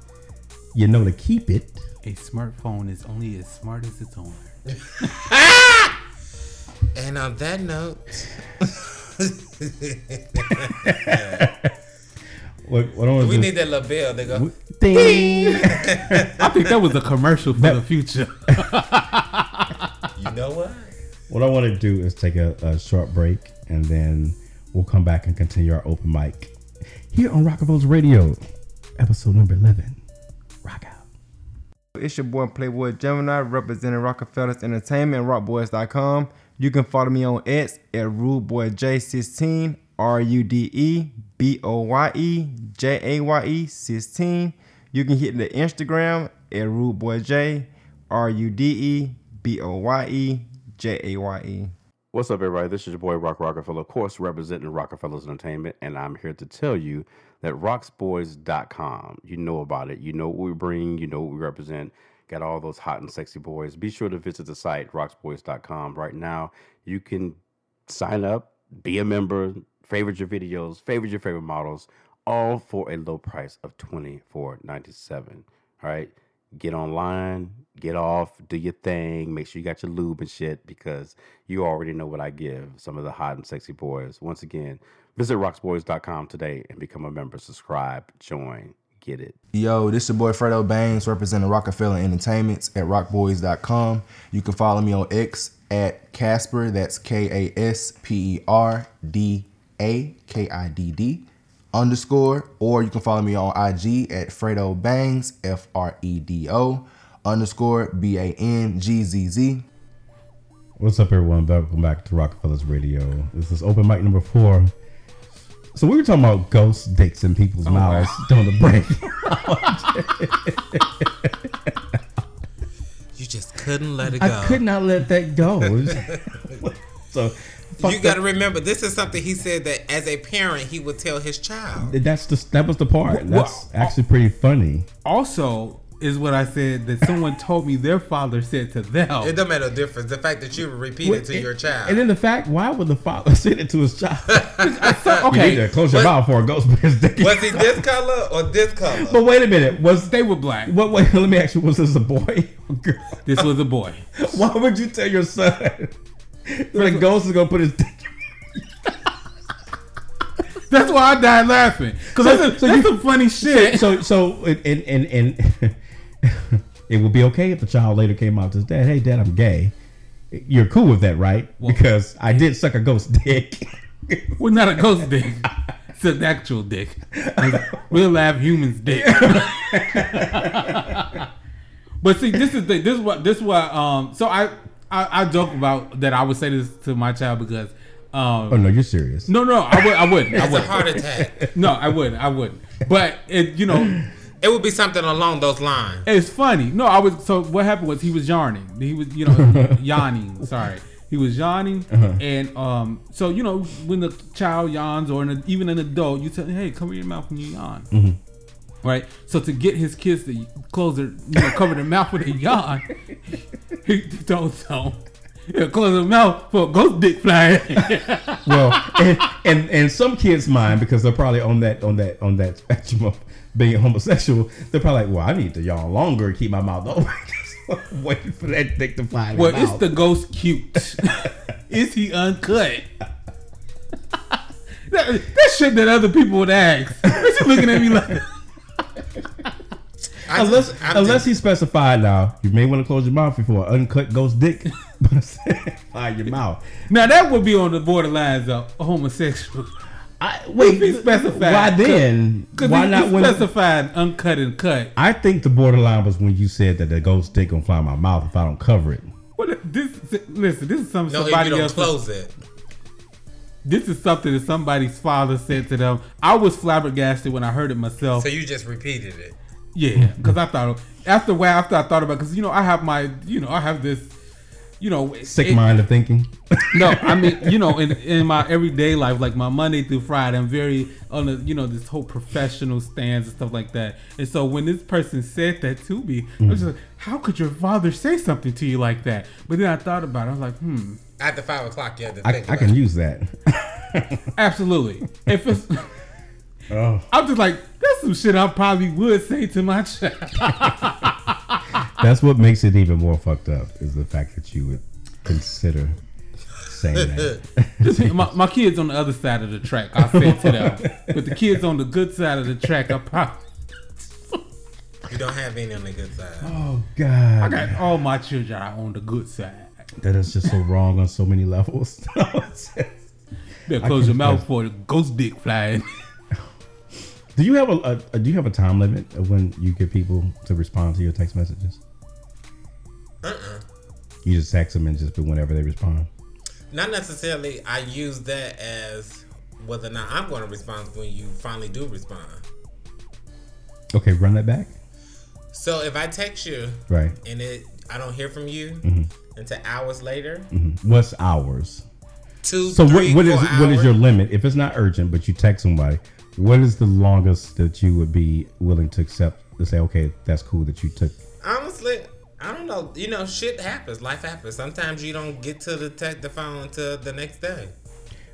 you know to keep it. A smartphone is only as smart as its owner. <laughs> and on that note, <laughs> <laughs> What, what was we this? need that little bell. They go. Ding. <laughs> I think that was a commercial for the future. You know what? what I want to do is take a, a short break and then we'll come back and continue our open mic here on Rockefeller's Radio, episode number 11. Rock out. It's your boy Playboy Gemini representing Rockefellers Entertainment and RockBoys.com. You can follow me on X at RudeboyJ16, R U D E B O Y E J A Y E 16. You can hit the Instagram at RudeboyJ, R U D E B O Y E J A Y E. What's up, everybody? This is your boy Rock Rockefeller, of course, representing Rockefellers Entertainment, and I'm here to tell you that rocksboys.com, you know about it. You know what we bring, you know what we represent. Got all those hot and sexy boys. Be sure to visit the site, rocksboys.com. Right now, you can sign up, be a member, favorite your videos, favorite your favorite models, all for a low price of $24.97. All right get online, get off, do your thing, make sure you got your lube and shit because you already know what I give some of the hot and sexy boys. Once again, visit rocksboys.com today and become a member. Subscribe, join, get it. Yo, this your boy Fredo Bangs representing Rockefeller Entertainments at rockboys.com. You can follow me on X at Casper, that's K A S P E R D A K I D D underscore, or you can follow me on IG at Fredo Bangs, F R E D O underscore B A N G Z Z. What's up, everyone? Welcome back to Rockefeller's Radio. This is open mic number four. So we were talking about ghost dicks in people's oh, mouths during the break. <laughs> <laughs> You just couldn't let it go. I could not let that go. <laughs> so fuck you got to remember, this is something he said that as a parent he would tell his child. that- that's the that was the part. Wh- That's wh- actually pretty funny. Also, is what I said that someone <laughs> told me their father said to them. It don't make no difference. The fact that you repeat it to And- your child. And then the fact, why would the father <laughs> say it to his child? <laughs> okay, You need to close your But- mouth for a ghost because dick. was he this color or this color? But wait a minute, was they were black. what? Wait, let me ask you: Was this a boy or girl? This was a boy. Why would you tell your son that a ghost is gonna put his dick? <laughs> That's why I died laughing. Cause So- that's, a, so that's you- some funny shit. So, so, and and and, and <laughs> it would be okay if the child later came out to his dad, "Hey, dad, I'm gay." You're cool with that, right? because I did suck a ghost dick. <laughs> Well, not a ghost dick. It's an actual dick. Real live humans dick. but see, this is the this is what this is what um. So I, I I joke about that. I would say this to my child because um. oh no, you're serious. No, no, I would, I wouldn't. I it's a wouldn't. heart attack. No, I wouldn't. I wouldn't. But it, you know, It would be something along those lines. it's funny. No, I was. So what happened was he was yarning. He was, you know, <laughs> yawning. Sorry, he was yawning, and um. So you know, when the child yawns, or an, even an adult, you tell, hey, cover your mouth when you yawn. Right. So to get his kids to close their, you know, cover their mouth with a yawn, he told them. Yeah, close their mouth for a ghost dick flying. <laughs> Well, and, and and some kids mind because they're probably on that on that on that spectrum of being homosexual. They're probably like, well, I need to yawn longer and keep my mouth open. <laughs> Waiting for that dick to fly. Well, it's mouth. the ghost cute. <laughs> Is he uncut? that, that shit that other people would ask. What you looking at me like? I unless just- I'm unless just- he specified now, you may want to close your mouth before an uncut ghost dick. <laughs> But fly your mouth. Now that would be on the borderlines of homosexual. I, wait, If he specified, why then? Because Why he, not he when? specified uncut and cut. I think the borderline was when you said that the ghost stick gonna fly in my mouth if I don't cover it. What this? Listen, this is something No, if somebody you don't else. close it. This is something that somebody's father said to them. I was flabbergasted when I heard it myself. So you just repeated it. Yeah, because I thought after a while, after I thought about, because you know I have my, you know I have this, you know, Sick it- mind of thinking. <laughs> No, I mean you know in in my everyday life, like my Monday through Friday, I'm very on the you know this whole professional stance and stuff like that. And so when this person said that to me, I was just like, how could your father say something to you like that? But then I thought about it. I was like, hmm, After five o'clock, you had to I, think I about can it. use that. <laughs> absolutely. If it's, Oh, I'm just like that's some shit I probably would say to my <laughs> child. that's what makes it even more fucked up is the fact that you would consider saying that. <laughs> Just my, my kids on the other side of the track. I said to them, but the kids on the good side of the track, I probably. You don't have any on the good side. Oh God, I got all my children are on the good side. That is just so wrong on so many levels. <laughs> Better close your mouth just- for the ghost dick flying. do you have a, a do you have a time limit of when you get people to respond to your text messages? Uh-uh. You just text them and just do whenever they respond. Not necessarily. I use that as whether or not I'm going to respond when you finally do respond. Okay, run that back. So if I text you Right. and it, I don't hear from you Mm-hmm. until hours later, What's hours? two, So three, what, what is four what is your limit? If it's not urgent, but you text somebody, what is the longest that you would be willing to accept to say, okay, that's cool that you took? honestly, I don't know. You know, shit happens. Life happens. Sometimes you don't get to the tech the phone until the next day.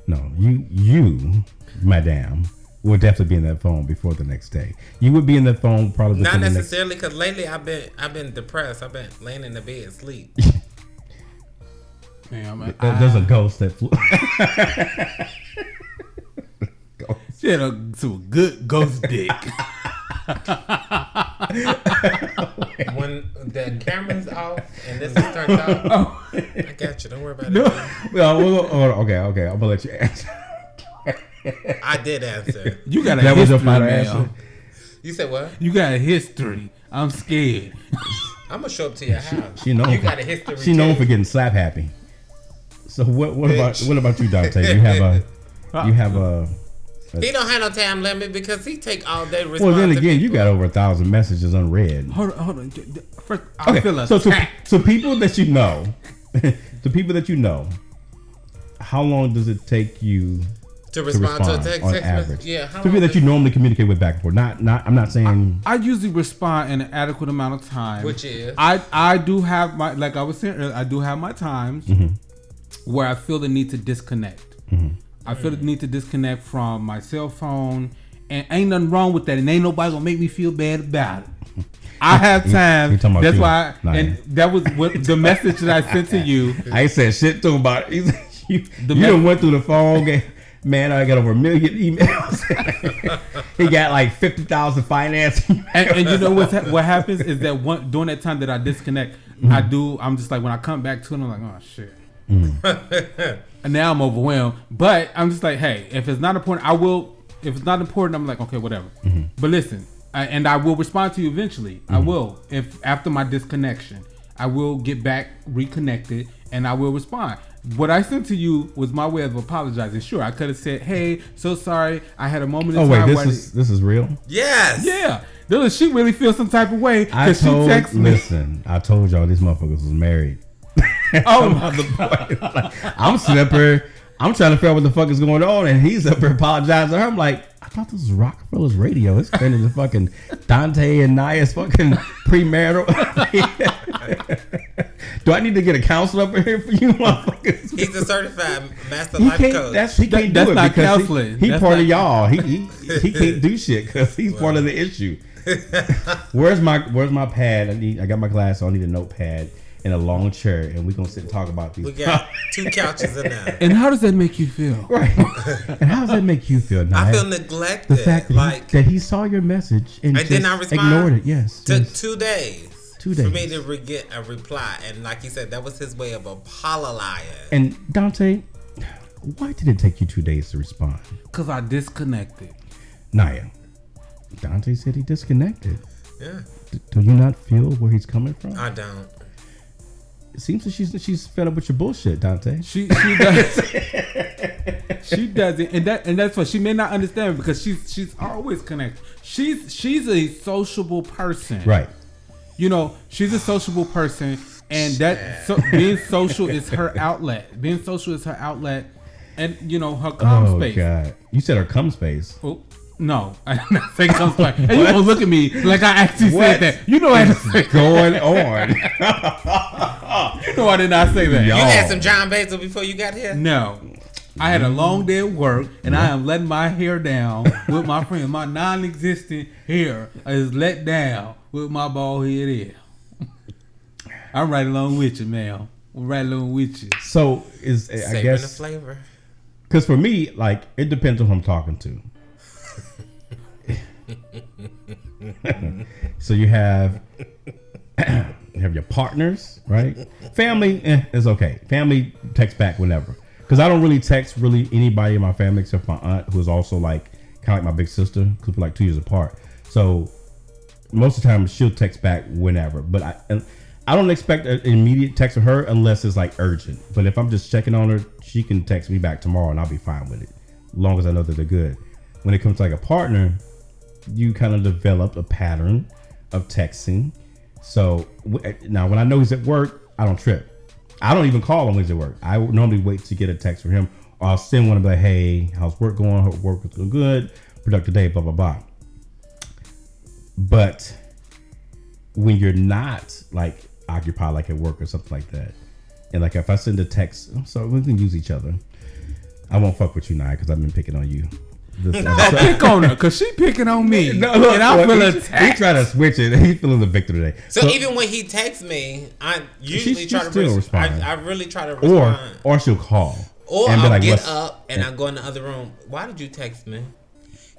No, you you, madame, would definitely be in that phone before the next day. You would be in that phone probably Not within the next. necessarily because lately I've been I've been depressed. I've been laying in the bed asleep. Man, I'm There- There's a ghost that flew. <laughs> She had a, some good ghost dick. <laughs> when the camera's off and this is turned off, <laughs> oh, I got you. Don't worry about no. it. well, we'll- hold on, okay, okay, I'm gonna let you answer. <laughs> I did answer. You got a That was your history, final man. answer? You said what? You got a history. I'm scared. I'm gonna show up to your house. She known you for- got a history. She known for getting slap happy. So what? What about what about you, Dante? You have a you <laughs> have a. He don't have no time limit because he take all day. Well, then again, you got over a thousand messages unread. Hold on, hold on. First, I Okay, feel so to, attacked. so people that you know, <laughs> the people that you know, how long does it take you to to respond, respond to a text, on text average? message. Yeah, how people that you normally communicate with back and forth. Not, not. I'm not saying. I usually respond in an adequate amount of time. Which is? I I do have my like I was saying earlier, I do have my times Mm-hmm. where I feel the need to disconnect. I feel the need to disconnect from my cell phone, and ain't nothing wrong with that, and ain't nobody gonna make me feel bad about it. <laughs> I have you time. about That's you. why, Nah, and yeah. that was what <laughs> the message that I sent to you. I said shit to him about it. He's- <laughs> you The you mess- done went through the phone. Get, man, I got over a million emails. <laughs> he got like fifty thousand finance. <laughs> And, and you know what? What happens is that one during that time that I disconnect, mm-hmm. I do. I'm just like when I come back to it, I'm like, oh shit. Mm-hmm. and <laughs> now I'm overwhelmed. But I'm just like, hey, if it's not important, I will. If it's not important, I'm like, okay, whatever. Mm-hmm. But listen, I, and I will respond to you eventually. I will. If after my disconnection, I will get back reconnected, and I will respond. What I sent to you was my way of apologizing. Sure, I could have said, "Hey, so sorry, I had a moment." Oh in wait, this where I is this is real. Yes. yeah, Does she really feel some type of way I because she told. texted me? Listen, I told y'all these motherfuckers was married. <laughs> Oh, I'm sitting up here. I'm trying to figure out what the fuck is going on, and he's up here apologizing. I'm like, I thought this was Rockefeller's radio. It's turning into fucking Dante and Nia's fucking premarital. <laughs> Do I need to get a counselor up here for you motherfuckers? He's a certified master He life coach. That's he can't that's do it not because he- counseling. he, That's part not- of y'all. He he, he can't do shit because he's part of the issue. <laughs> Where's my Where's my pad? I need. I got my glass. So I need a notepad and a long chair, and we're gonna sit and talk about these. we got two couches in there. and how does that make you feel? <laughs> right. and how does that make you feel? Now, I feel neglected. the fact that, like he, that he saw your message and, And just did not ignored it. Yes. took yes. two days. Two days. For me days. to re- get a reply, and like he said, that was his way of apologizing. And Dante, Why did it take you two days to respond? Cause I disconnected. Naya, Dante said he disconnected. Yeah, D- do you not feel where he's coming from? I don't. It seems that she's she's fed up with your bullshit, Dante. She she does. she doesn't, and that and that's what she may not understand because she's she's always connected. She's she's a sociable person, Right. You know, she's a sociable person, and that so, being social is her <laughs> outlet. Being social is her outlet, and you know her calm oh space. God. You said her cum space. Oh, no, I did not say calm. And you gonna look at me like I actually What? said that. You know I didn't say. Going <laughs> on. You know I did not say that. Y'all. You had some John Basil before you got here. No. I had a long day at work and I am letting my hair down with my friend. My non existent hair is let down with my bald head hair. I'm right along with you, man. I'm right along with you. so is I Saving the guess flavor. because for me, like it depends on who I'm talking to. <laughs> so you have <clears throat> you have your partners, right? Family eh, is okay. Family text back whenever. Because I don't really text really anybody in my family except my aunt, who is also like kind of like my big sister, because we're like two years apart. So most of the time she'll text back whenever. But I and I don't expect an immediate text from her unless it's like urgent. But if I'm just checking on her, she can text me back tomorrow and I'll be fine with it. Long as I know that they're good. When it comes to like a partner, you kind of develop a pattern of texting. So w- eh, now when I know he's at work, I don't trip. I don't even call him when he's at work. I normally wait to get a text from him or I'll send one and hey, how's work going? Hope work is going good. Productive day, blah, blah, blah. But when you're not like occupied, like at work or something like that, and like if I send a text, oh, I'm we can use each other. I won't fuck with you now because I've been picking on you. This episode. Pick on her because she picking on me. No, look, and I look, feel he, attacked. he trying to switch it. <laughs> He's feeling the victor today. So, even when he texts me, I usually She- she try to still res- respond. I, I really try to or respond. or or she'll call Or, and I'll like, get "What's-" up and I go in the other room. Why did you text me?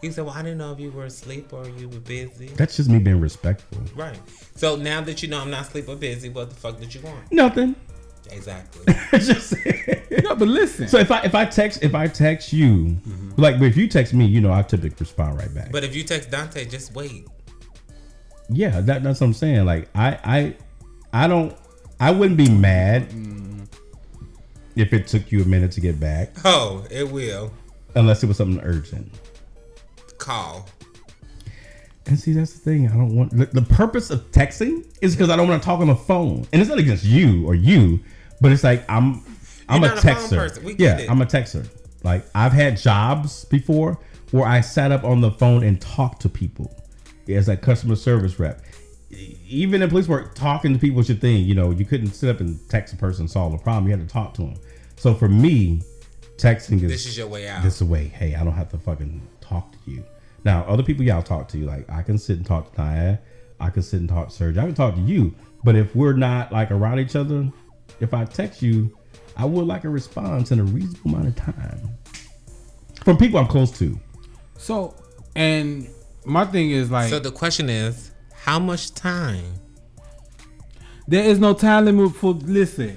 He said, "Well, I didn't know if you were asleep or you were busy." That's just me being respectful. Right. So now that you know I'm not asleep or busy, what the fuck did you want? Nothing. Exactly. <laughs> just No, but listen. so if I if I text if I text you, mm-hmm. like but if you text me, you know I typically respond right back. but if you text Dante, just wait. yeah, that, that's what I'm saying. Like I I I don't I wouldn't be mad mm-hmm. if it took you a minute to get back, Oh, it will. unless it was something urgent. Call. And see, that's the thing. I don't want the, the purpose of texting is because I don't want to talk on the phone, and it's not against you or you, but it's like I'm I'm You're a texter. Yeah. I'm a texter. Like I've had jobs before where I sat up on the phone and talked to people as a customer service rep. Even in police work, talking to people was your thing. You know, you couldn't sit up and text a person and solve a problem. You had to talk to them. So for me, texting is This is your way out. this a way. Hey, I don't have to fucking talk to you. Now, other people, yeah, I'll talk to you. Like I can sit and talk to Naya. I can sit and talk to Serge. I can talk to you. But if we're not like around each other, if I text you, I would like a response in a reasonable amount of time. From people I'm close to. So, and my thing is like, So the question is, how much time? there is no time limit for. Listen,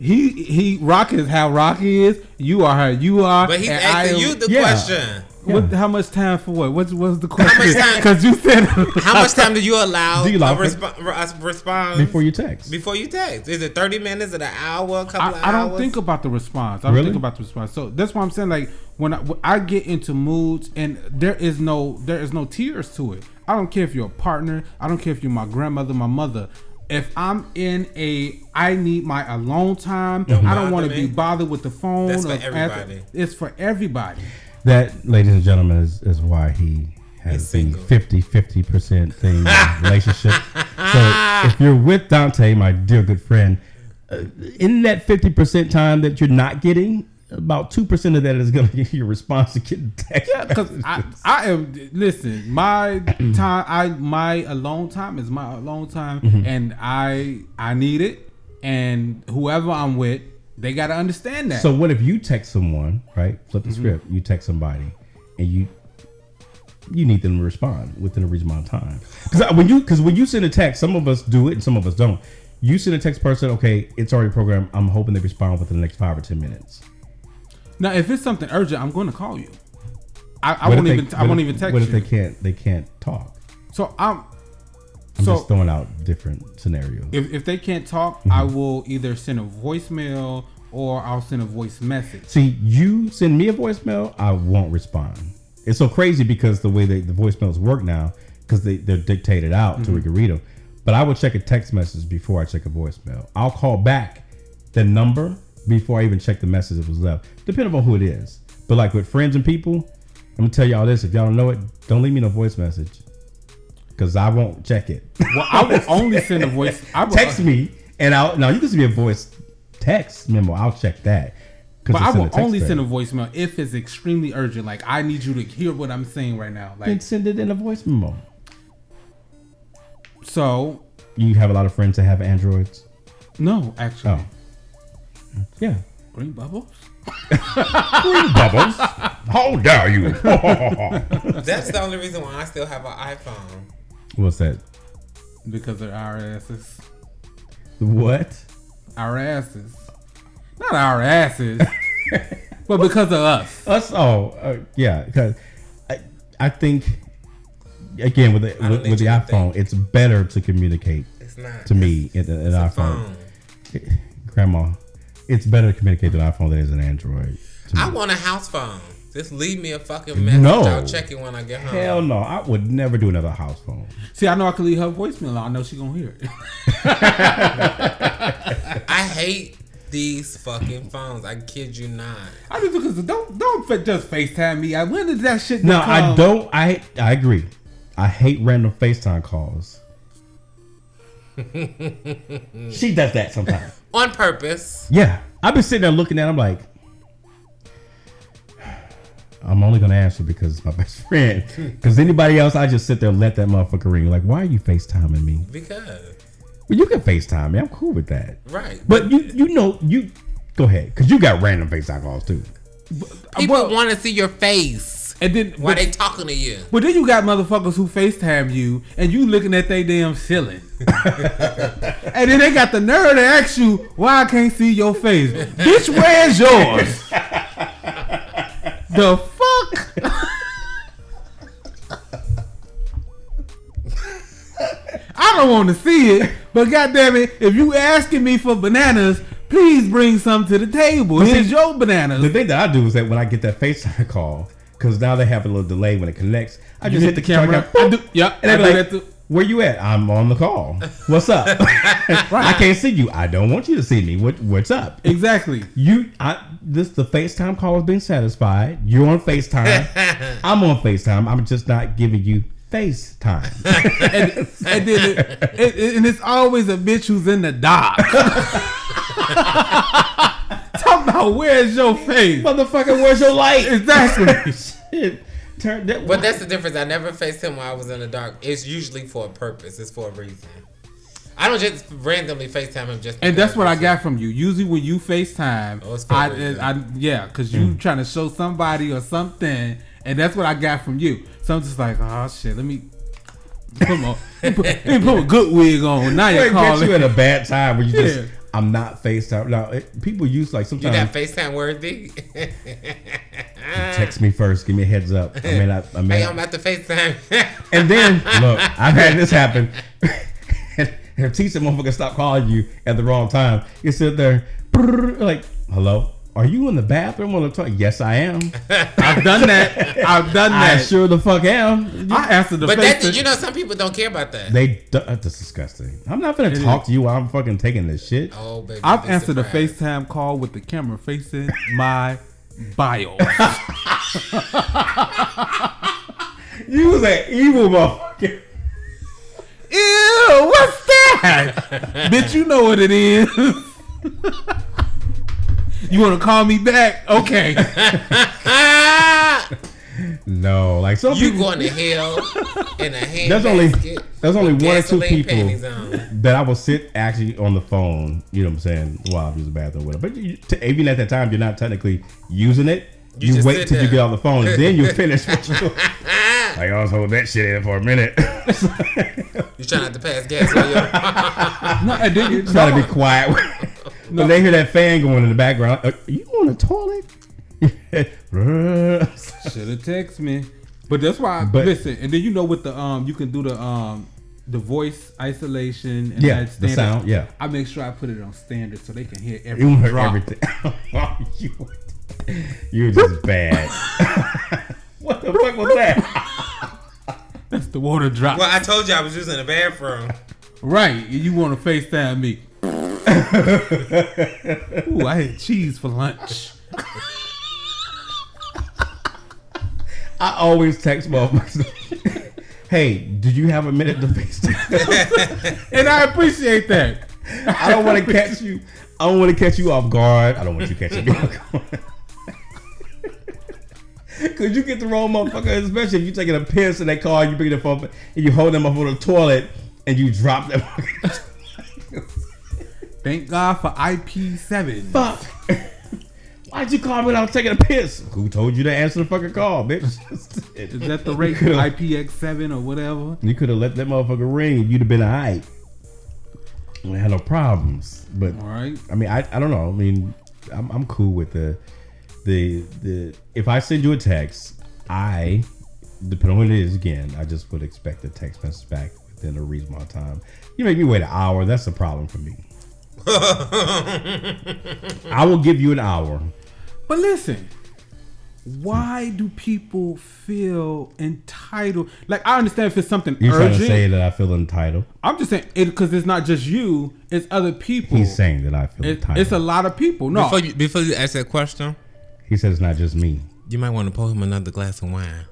he he Rock is how Rocky is. You are how you are. But he's and I asking you the Yeah. question. What, how much time for what? What's what's the question? Because <laughs> you said How <laughs> much time do you allow Do you a allow- resp- a response Before you text. before you text? Is it thirty minutes? Is it an hour? A couple of I, I don't think about the response. I don't Really? think about the response. So that's why I'm saying like when I, when I get into moods and there is no there is no tears to it. I don't care if you're a partner. I don't care if you're my grandmother, my mother. If I'm in a I need my alone time. I don't want to be bothered with the phone. That's for or after- everybody. it's for everybody. That, ladies and gentlemen, is, is why he has the single. 50 50% thing <laughs> relationship. so if you're with Dante, my dear good friend, uh, in that 50% time that you're not getting, about 2% of that is going <laughs> to give you a response to getting text. Because I, I am listen, my <clears throat> time, I my alone time is my alone time, Mm-hmm. and I I need it, and whoever I'm with, they gotta understand that. So what if you text someone, right? Flip Mm-hmm. the script. You text somebody, and you you need them to respond within a reasonable time. Because when you because when you send a text, some of us do it and some of us don't. You send a text person, okay, it's already programmed. I'm hoping they respond within the next five or ten minutes. Now, if it's something urgent, I'm going to call you. I, I won't they- even. I won't if- even text you. What you. if they can't? They can't talk. so I'm. I'm so just throwing out different scenarios. if, if they can't talk, Mm-hmm. I will either send a voicemail or I'll send a voice message. See, you send me a voicemail, I won't respond. It's so crazy because the way they, the voicemails work now, because they, they're dictated out Mm-hmm. so we can read them. But I would check a text message before I check a voicemail. I'll call back the number before I even check the message that was left, depending on who it is. But like with friends and people, I'm gonna tell y'all this: if y'all don't know it, don't leave me no voice message, because I won't check it. Well, I will <laughs> only send a voice. I will, text me, and I'll now you can send me a voice text memo. I'll check that. 'cause But I will only thread. send a voicemail if it's extremely urgent. Like I need you to hear what I'm saying right now. Then send it in a voice memo. so. You have a lot of friends that have androids. No, actually, Oh, yeah. green bubbles. <laughs> Green bubbles. How dare you? <laughs> That's the only reason why I still have an iPhone. What's that? because of our asses. What? Our asses, not our asses, <laughs> but because of us. Us? Oh, uh, yeah. Because I, I think again with the I don't with, need with the you to iPhone, it's better to communicate It's not to me in an It's iPhone. <laughs> Grandma, it's better to communicate with an iPhone than it is an Android. to me. I want a house phone. Just leave me a fucking message. No. I'll check it when I get home. Hell no, I would never do another house phone. See, I know I can leave her voicemail. I know she gonna hear it. <laughs> I hate these fucking phones. I kid you not. I just because don't don't just Facetime me. I when did that shit? No, I don't. I I agree. I hate random FaceTime calls. <laughs> she does that sometimes. On purpose. Yeah, I've been sitting there looking at. him like, I'm only gonna answer because it's my <laughs> best friend. <laughs> Because anybody else, I just sit there and let that motherfucker ring. Like, why are you FaceTiming me? Because. Well, you can FaceTime me. I'm cool with that. Right. But you you know you go ahead because you got random FaceTime calls too. People well- want to see your face And then why but, they talking to you. but then you got motherfuckers who Facetime you and you looking at they damn ceiling. <laughs> and then they got the nerve to ask you why I can't see your face. Bitch, where's yours? The fuck? I don't want to see it, but goddamn it, if you asking me for bananas, please bring some to the table. It's your bananas. The thing that I do is that when I get that FaceTime call, because now they have a little delay when it connects, I You just hit the camera. I do, yep, and I do be that too. "Where you at? I'm on the call. What's up? <laughs> I can't see you. I don't want you to see me. What What's up? Exactly. You, I this the FaceTime call has been satisfied. You're on FaceTime. <laughs> I'm on FaceTime. I'm just not giving you FaceTime. <laughs> and, and then it, it- and it's always a bitch who's in the dock. Talk about where's your face? Motherfucker, where's your light? Exactly. Shit. Turn that. But that's the difference. I never faced him while I was in the dark. It's usually for a purpose. It's for a reason. I don't just randomly FaceTime him just. And that's what I got from you. Usually when you FaceTime, Oh, it's for a I, reason. I, yeah, because you mm. trying to show somebody or something, and that's what I got from you. So I'm just like, oh shit, let me put my <laughs> let me put, let me put a <laughs> good wig on. Now you're It gets you calling. at a <laughs> bad time where you Yeah. just I'm not FaceTime. Now it, people use like sometimes. You sometimes that FaceTime worthy? text me first, give me a heads up. I may not. I may hey, not- I'm at the FaceTime. And then <laughs> look, I've had this happen. <laughs> and if teach the motherfucker stop calling you at the wrong time, you sit there like, hello. Are you in the bathroom on the toilet? Yes, I am. <laughs> I've done that. I've done I that. sure the fuck am. I answered the but face. that, you know, some people don't care about that. They do- uh, that's disgusting. I'm not gonna talk to you while I'm fucking taking this shit. oh, baby. I've answered a. FaceTime call with the camera facing my bio. <laughs> <laughs> You was an evil motherfucker. Ew, what's that? Bitch, you know what it is. You want to call me back? Okay. <laughs> No, like some You people. going to hell in a hand <laughs> That's only basket there's only one or two people on. that I will sit actually on the phone. You know what I'm saying? While I'm using the bathroom with But you, t- even at that time, you're not technically using it. You You, just wait sit till you get off the phone, and <laughs> then you finish. What you're doing. like I was holding that shit in for a minute. You trying not to pass gas on your No, and then you Try to be quiet. When they hear that fan going in the background, are you on the toilet? <laughs> Should have texted me. But that's why. But- listen, and then you know with the um, you can do the um, the voice isolation and Yeah, the sound, yeah. I make sure I put it on standard so they can hear every You heard drop. everything. <laughs> you, you're just bad. <laughs> what the fuck was that? That's the water drop. Well, I told you I was using the bathroom. Right. You want to FaceTime me. Ooh, I had cheese for lunch. I always text <laughs> motherfuckers. hey, did you have a minute to FaceTime? <laughs> And I appreciate that. I don't want to catch you. I don't want to catch you off guard. I don't want you catching me off guard. <laughs> Cause you get the wrong motherfucker, especially if you taking a piss in they car, you, bring the phone and you hold them up on the toilet and you drop them. Thank God for IP7. Fuck. <laughs> Why'd you call me when I was taking a piss? Who told you to answer the fucking call, bitch? <laughs> Is that the rate IPX7 or whatever? You could have let that motherfucker ring. You'd have been alright. We had no problems. But All right. I mean, I, I don't know. I mean, I'm, I'm cool with the the the. If I send you a text, I depending on what it is. Again, I just would expect a text message back within a reasonable time. You make me wait an hour. That's a problem for me. <laughs> I will give you an hour. But listen, why do people feel entitled? Like I understand if it's something You're trying urgent. to say that I feel entitled. I'm just saying it because it's not just you; it's other people. He's saying that I feel It- entitled. it's a lot of people. No, Before you, before you ask that question, he says it's not just me. you might want to pour him another glass of wine.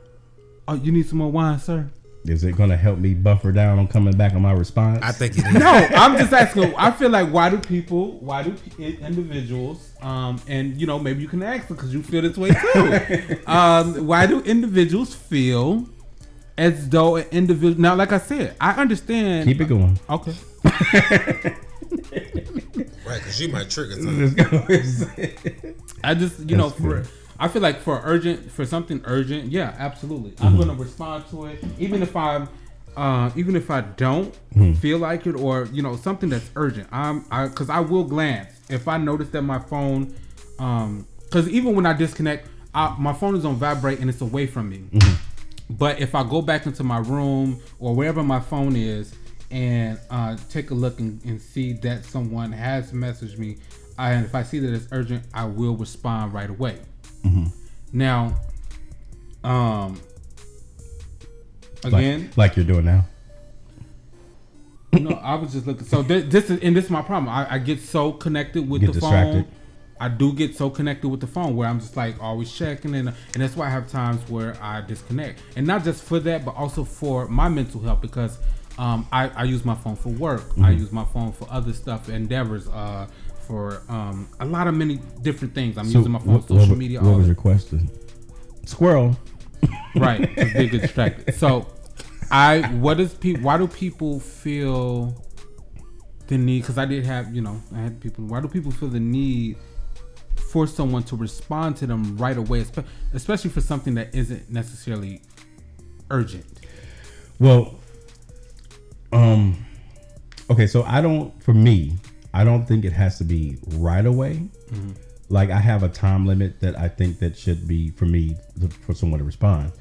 oh, you need some more wine, sir. Is it going to help me buffer down on coming back on my response? I think it <laughs> is. No, I'm just asking. I feel like why do people, why do individuals, um, and you know maybe you can ask because you feel this way too. <laughs> um, why do individuals feel as though an individual? Now, like I said, I understand. Keep it going. Okay. Right, because you might trigger something. Let's go. I just you know for good. I feel like for urgent for something urgent, yeah, absolutely. I'm Mm-hmm. gonna respond to it, even if I'm. Uh, even if I don't Mm-hmm. feel like it, or you know something that's urgent, I'm I because I will glance if I notice that my phone, um, because even when I disconnect, I, my phone is on vibrate and it's away from me. Mm-hmm. But if I go back into my room or wherever my phone is and uh, take a look and, and see that someone has messaged me, I, and if I see that it's urgent, I will respond right away. Now, um, again, like, like you're doing now. no, I was just looking. So this, this is and this is my problem. I, I get so connected with Get the distracted. phone. I do get so connected with the phone where I'm just like always checking and and that's why I have times where I disconnect. And not just for that, but also for my mental health because um, I, I use my phone for work. I Mm-hmm. use my phone for other stuff, endeavors, uh, for um, a lot of many different things. I'm So using my phone, what, social what, media, What all was that. your question? Squirrel. <laughs> right because they get distracted <laughs> so i what is people why do people feel the need because i did have you know i had people why do people feel the need for someone to respond to them right away especially for something that isn't necessarily urgent Well, um, okay, so I don't, for me, I don't think it has to be right away. Like I have a time limit that I think that should be for me to, for someone to respond.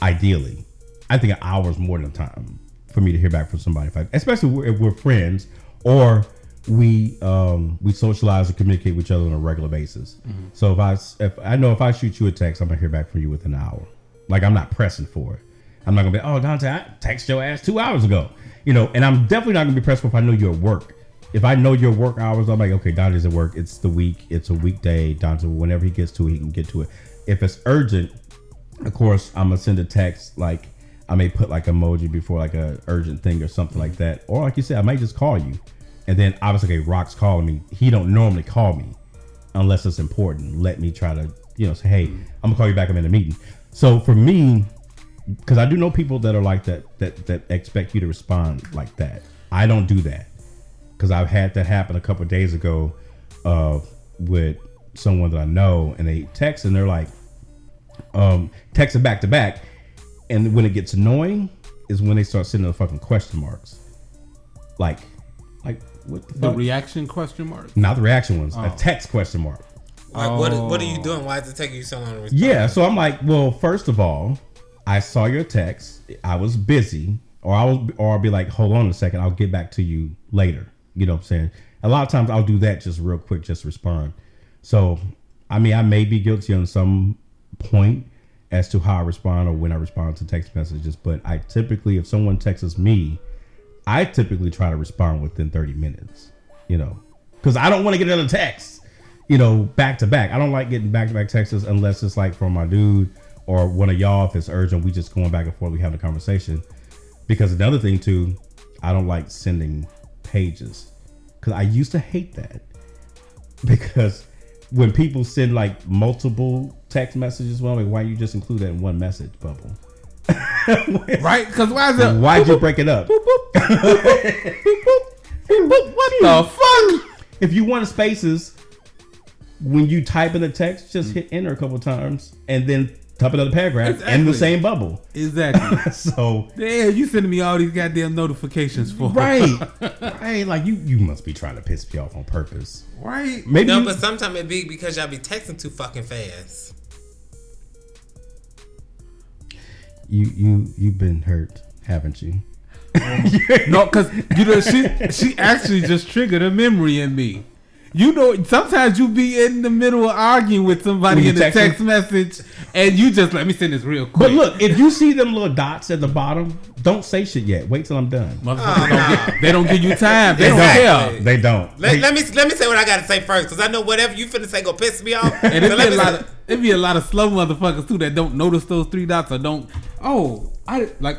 Ideally, I think an hour is more than time for me to hear back from somebody. If I, especially if we're friends or we um, we socialize and communicate with each other on a regular basis. So if I if I know if I shoot you a text, I'm gonna hear back from you within an hour. Like I'm not pressing for it. I'm not gonna be, oh Dante, I text your ass two hours ago. You know, and I'm definitely not gonna be pressed for if I know you're at work. If I know your work hours, I'm like, okay, Dante's at work. It's the week. It's a weekday. Dante, whenever he gets to it, he can get to it. If it's urgent, of course, I'm gonna send a text. Like I may put like emoji before like a urgent thing or something like that. Or like you said, I might just call you, and then obviously, okay, Rock's calling me. He don't normally call me unless it's important. Let me try to you know say, hey, mm-hmm. I'm gonna call you back. I'm in a meeting. So for me, because I do know people that are like that that that expect you to respond like that. I don't do that because I've had that happen a couple of days ago uh, with someone that I know, and they text and they're like, um, texting back to back, and when it gets annoying is when they start sending the fucking question marks, like, like what the the fuck? reaction question mark Not the reaction ones, a Oh. text question mark. Like, what what are you Oh. doing? Why is it taking you so long to respond? Yeah, so I'm like, well, first of all, I saw your text. I was busy, or I will, or I'll be like, hold on a second, I'll get back to you later. You know what I'm saying? A lot of times I'll do that just real quick, just respond. So, I mean, I may be guilty on some point as to how I respond or when I respond to text messages, but I typically, if someone texts me, I typically try to respond within 30 minutes. You know, because I don't want to get another text you know, back to back. I don't like getting back to back texts unless it's like from my dude or one of y'all. If it's urgent, we just going back and forth. We have a conversation. Because another thing too, I don't like sending pages because I used to hate that <laughs> because when people send like multiple text messages, well, like why you just include that in one message bubble? <laughs> Right? Because why is it? Why'd you break it up? What the fuck? if you want spaces, when you type in the text, just hit enter a couple times and then type another paragraph in the same bubble. Exactly. <laughs> So Damn, you sending me all these goddamn notifications for right, <laughs> right, like you you must be trying to piss me off on purpose. right? Maybe No, you- but sometimes it be because y'all be texting too fucking fast. you you you've been hurt, haven't you? <laughs> No, because you know she she actually just triggered a memory in me. You know, sometimes you be in the middle of arguing with somebody in a texting? text message, and you just let me send this real quick. But look, if you see them little dots at the bottom, don't say shit yet. Wait till I'm done. Motherfuckers don't get, they don't give you <laughs> time. They don't Exactly. care. They don't. Let, They- let me let me say what I gotta say first, because I know whatever you finna say gonna piss me off. And So it let be a lot of it'd be a lot of slow motherfuckers too that don't notice those three dots or don't. Oh, I like.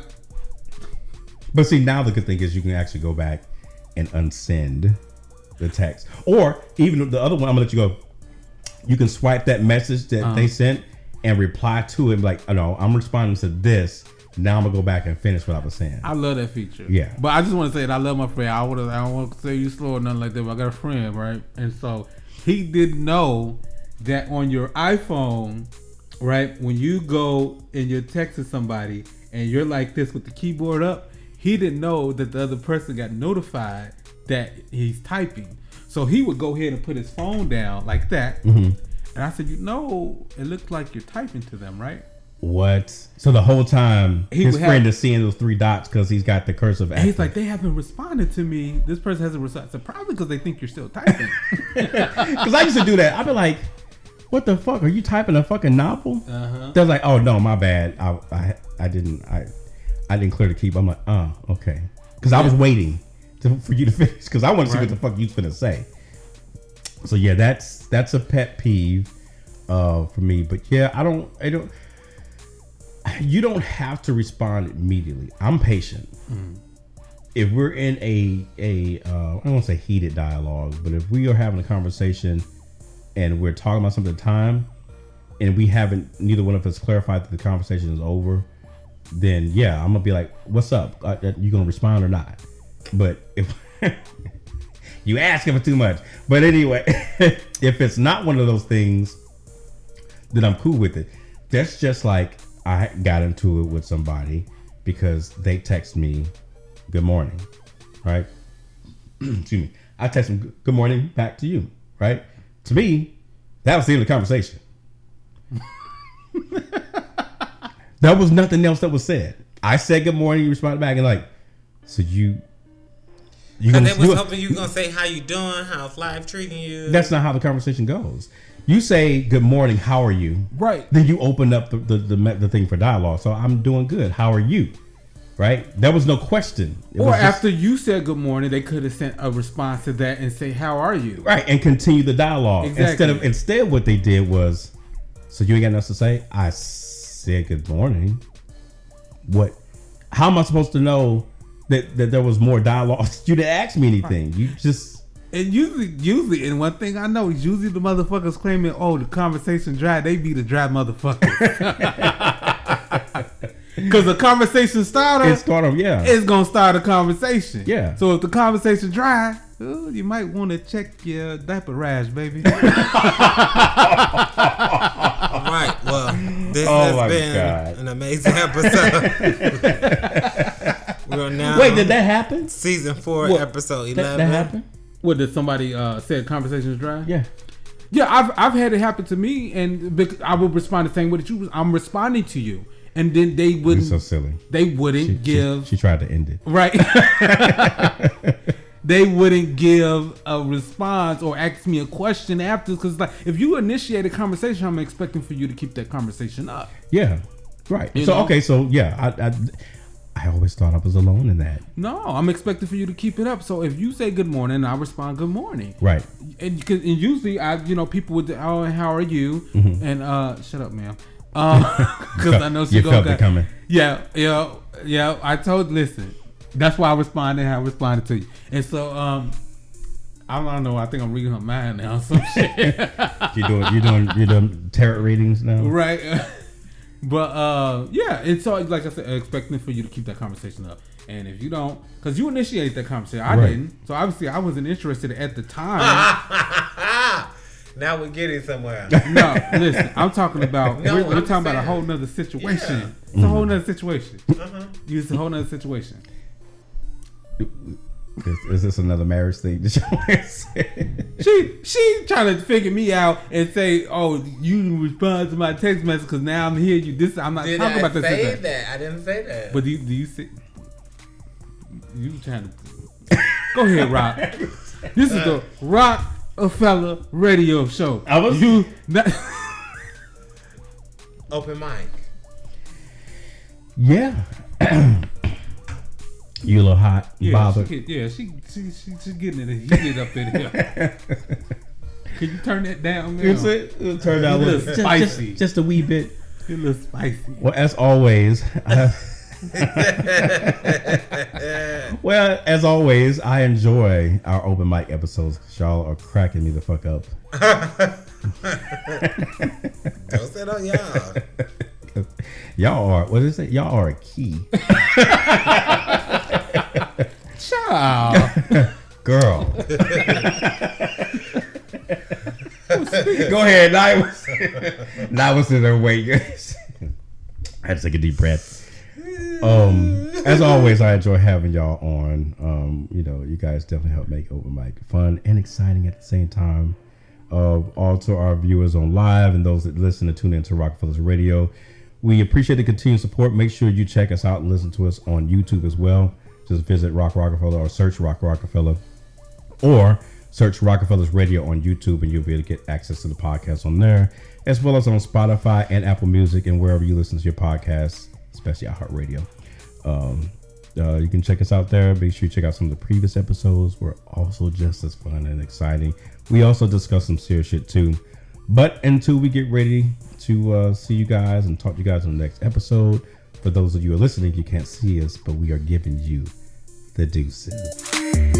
But see, now the good thing is you can actually go back and unsend the text, or even the other one. I'm gonna let you go. You can swipe that message that Uh-huh. they sent and reply to it. Like, oh, no, I'm responding to this. Now I'm gonna go back and finish what I was saying. I love that feature. Yeah. But I just want to say that I love my friend. I would I don't want to say you slow or nothing like that. But I got a friend, right? And so he didn't know that on your iPhone, right, when you go and you're texting somebody and you're like this with the keyboard up, he didn't know that the other person got notified that he's typing. So he would go ahead and put his phone down like that. Mm-hmm. And I said, you know, it looks like you're typing to them, right? what? So the whole time He his friend have- is seeing those three dots because he's got the cursive. And he's like, they haven't responded to me. This person hasn't responded. So probably because they think you're still typing. <laughs> Because I used to do that. I'd be like, "What the fuck? Are you typing a fucking novel?" Uh-huh. They're like, "Oh no, my bad. I, I, I didn't. I, I didn't clear the keep." I'm like, "Oh, okay." Because I was waiting to, for you to <laughs> finish. Because I want to see what the fuck you was gonna say. So yeah, that's that's a pet peeve uh, for me. But yeah, I don't. I don't. <sighs> You don't have to respond immediately. I'm patient if we're in a a uh, I don't want to say heated dialogue, but if we are having a conversation and we're talking about something at the time, and we haven't neither one of us clarified that the conversation is over, then yeah, I'm gonna be like, "What's up? Uh, uh, you gonna respond or not?" But if <laughs> you asking for too much, but anyway, <laughs> if it's not one of those things, then I'm cool with it. That's just like I got into it with somebody because they text me good morning, right? <clears throat> Excuse me. I text them good morning back to you, right? To me, that was the end of the conversation. <laughs> there was nothing else that was said. I said good morning, you responded back and like, so you you Cause gonna they was do hoping you gonna say how you doing, how's life treating you. That's not how the conversation goes. You say good morning, how are you? right. Then you open up the the, the, the thing for dialogue. So I'm doing good. How are you? Right? There was no question. It Or was just- after you said good morning, they could have sent a response to that and say, "How are you?" right and continue the dialogue Exactly. instead of instead what they did was so you ain't got nothing to say i said good morning what how am i supposed to know that, that there was more dialogue <laughs> you didn't ask me anything you just And usually, usually, and one thing I know is usually the motherfuckers claiming, "Oh, the conversation dry." They be the dry motherfuckers. <laughs> Because the conversation starter it's sort of yeah it's gonna start a conversation. Yeah. So if the conversation dry, oh, you might want to check your diaper rash, baby. All <laughs> right. Well, this Oh has been God. an amazing episode. We're now wait did that happen season four, What? episode eleven. that happened what did somebody uh, said? Conversations dry. yeah Yeah, I've I've had it happen to me, and I would respond the same way that you. was- I'm responding to you, and then they You're wouldn't. so silly. they wouldn't She, give she, she tried to end it. right. <laughs> <laughs> they wouldn't give a response or ask me a question after because like if you initiate a conversation, I'm expecting for you to keep that conversation up. Yeah, right. You so know? okay, so yeah, I, I I always thought I was alone in that. No, I'm expecting for you to keep it up. So if you say good morning, I respond good morning. Right. and, 'cause- and usually I, you know, people would, oh, how are you? Mm-hmm. And uh, shut up, ma'am. <laughs> Because I know she You it coming. Yeah, yeah, yeah. I told, listen, that's why I responded how I responded to you. And so, um, I don't know. I think I'm reading her mind now. Some shit, <laughs> You doing you doing you doing tarot readings now? right? <laughs> but uh, yeah. it's so, like I said, expecting for you to keep that conversation up. And if you don't, because you initiated that conversation, I Right. didn't. So obviously, I wasn't interested at the time. <laughs> now we're getting somewhere. <laughs> No, listen, I'm talking about No, we're, we're I'm talking about a whole nother situation. Yeah. It's a whole nother situation. Uh-huh. It's a whole nother situation. Is, is this another marriage thing? <laughs> that y'all want to say? She she trying to figure me out and say, "Oh, you respond to my text message because now I'm hearing you." This I'm not Did talking I about this. say that. that? I didn't say that. But do you, do you see? You trying to <laughs> go ahead, Rock? This is the Rock a fella radio show. I was- you. Not, Open mic. Yeah. <clears throat> you a little hot, yeah, bothered. she, get- yeah, she she she, she getting it heated up in here. <laughs> Can you turn that down, man? It's it. It turned out a A little, little just, spicy. just, just a wee bit. It's a little spicy. Well, as always, I- <laughs> <laughs> well, as always, I enjoy our open mic episodes. Y'all are cracking me the fuck up. Don't say on y'all. Y'all are what is it? Y'all are a key, Child. girl. Go ahead. Now I was, now I was in there waiting. <laughs> I had to take a deep breath. Um, as always, I enjoy having y'all on. Um, you know, you guys definitely help make open mic fun and exciting at the same time. Uh, all to our viewers on live and those that listen and tune into Rockefellers Radio, we appreciate the continued support. Make sure you check us out and listen to us on YouTube as well. Just visit Rock Rockefeller or search Rock Rockefeller or search Rockefellers Radio on YouTube and you'll be able to get access to the podcast on there, as well as on Spotify and Apple Music and wherever you listen to your podcasts, especially iHeartRadio. Um, uh, you can check us out there. Make sure you check out some of the previous episodes. We're also just as fun and exciting. We also discuss some serious shit too. But until we get ready to uh, see you guys and talk to you guys on the next episode, for those of you who are listening, you can't see us, but we are giving you the deuces.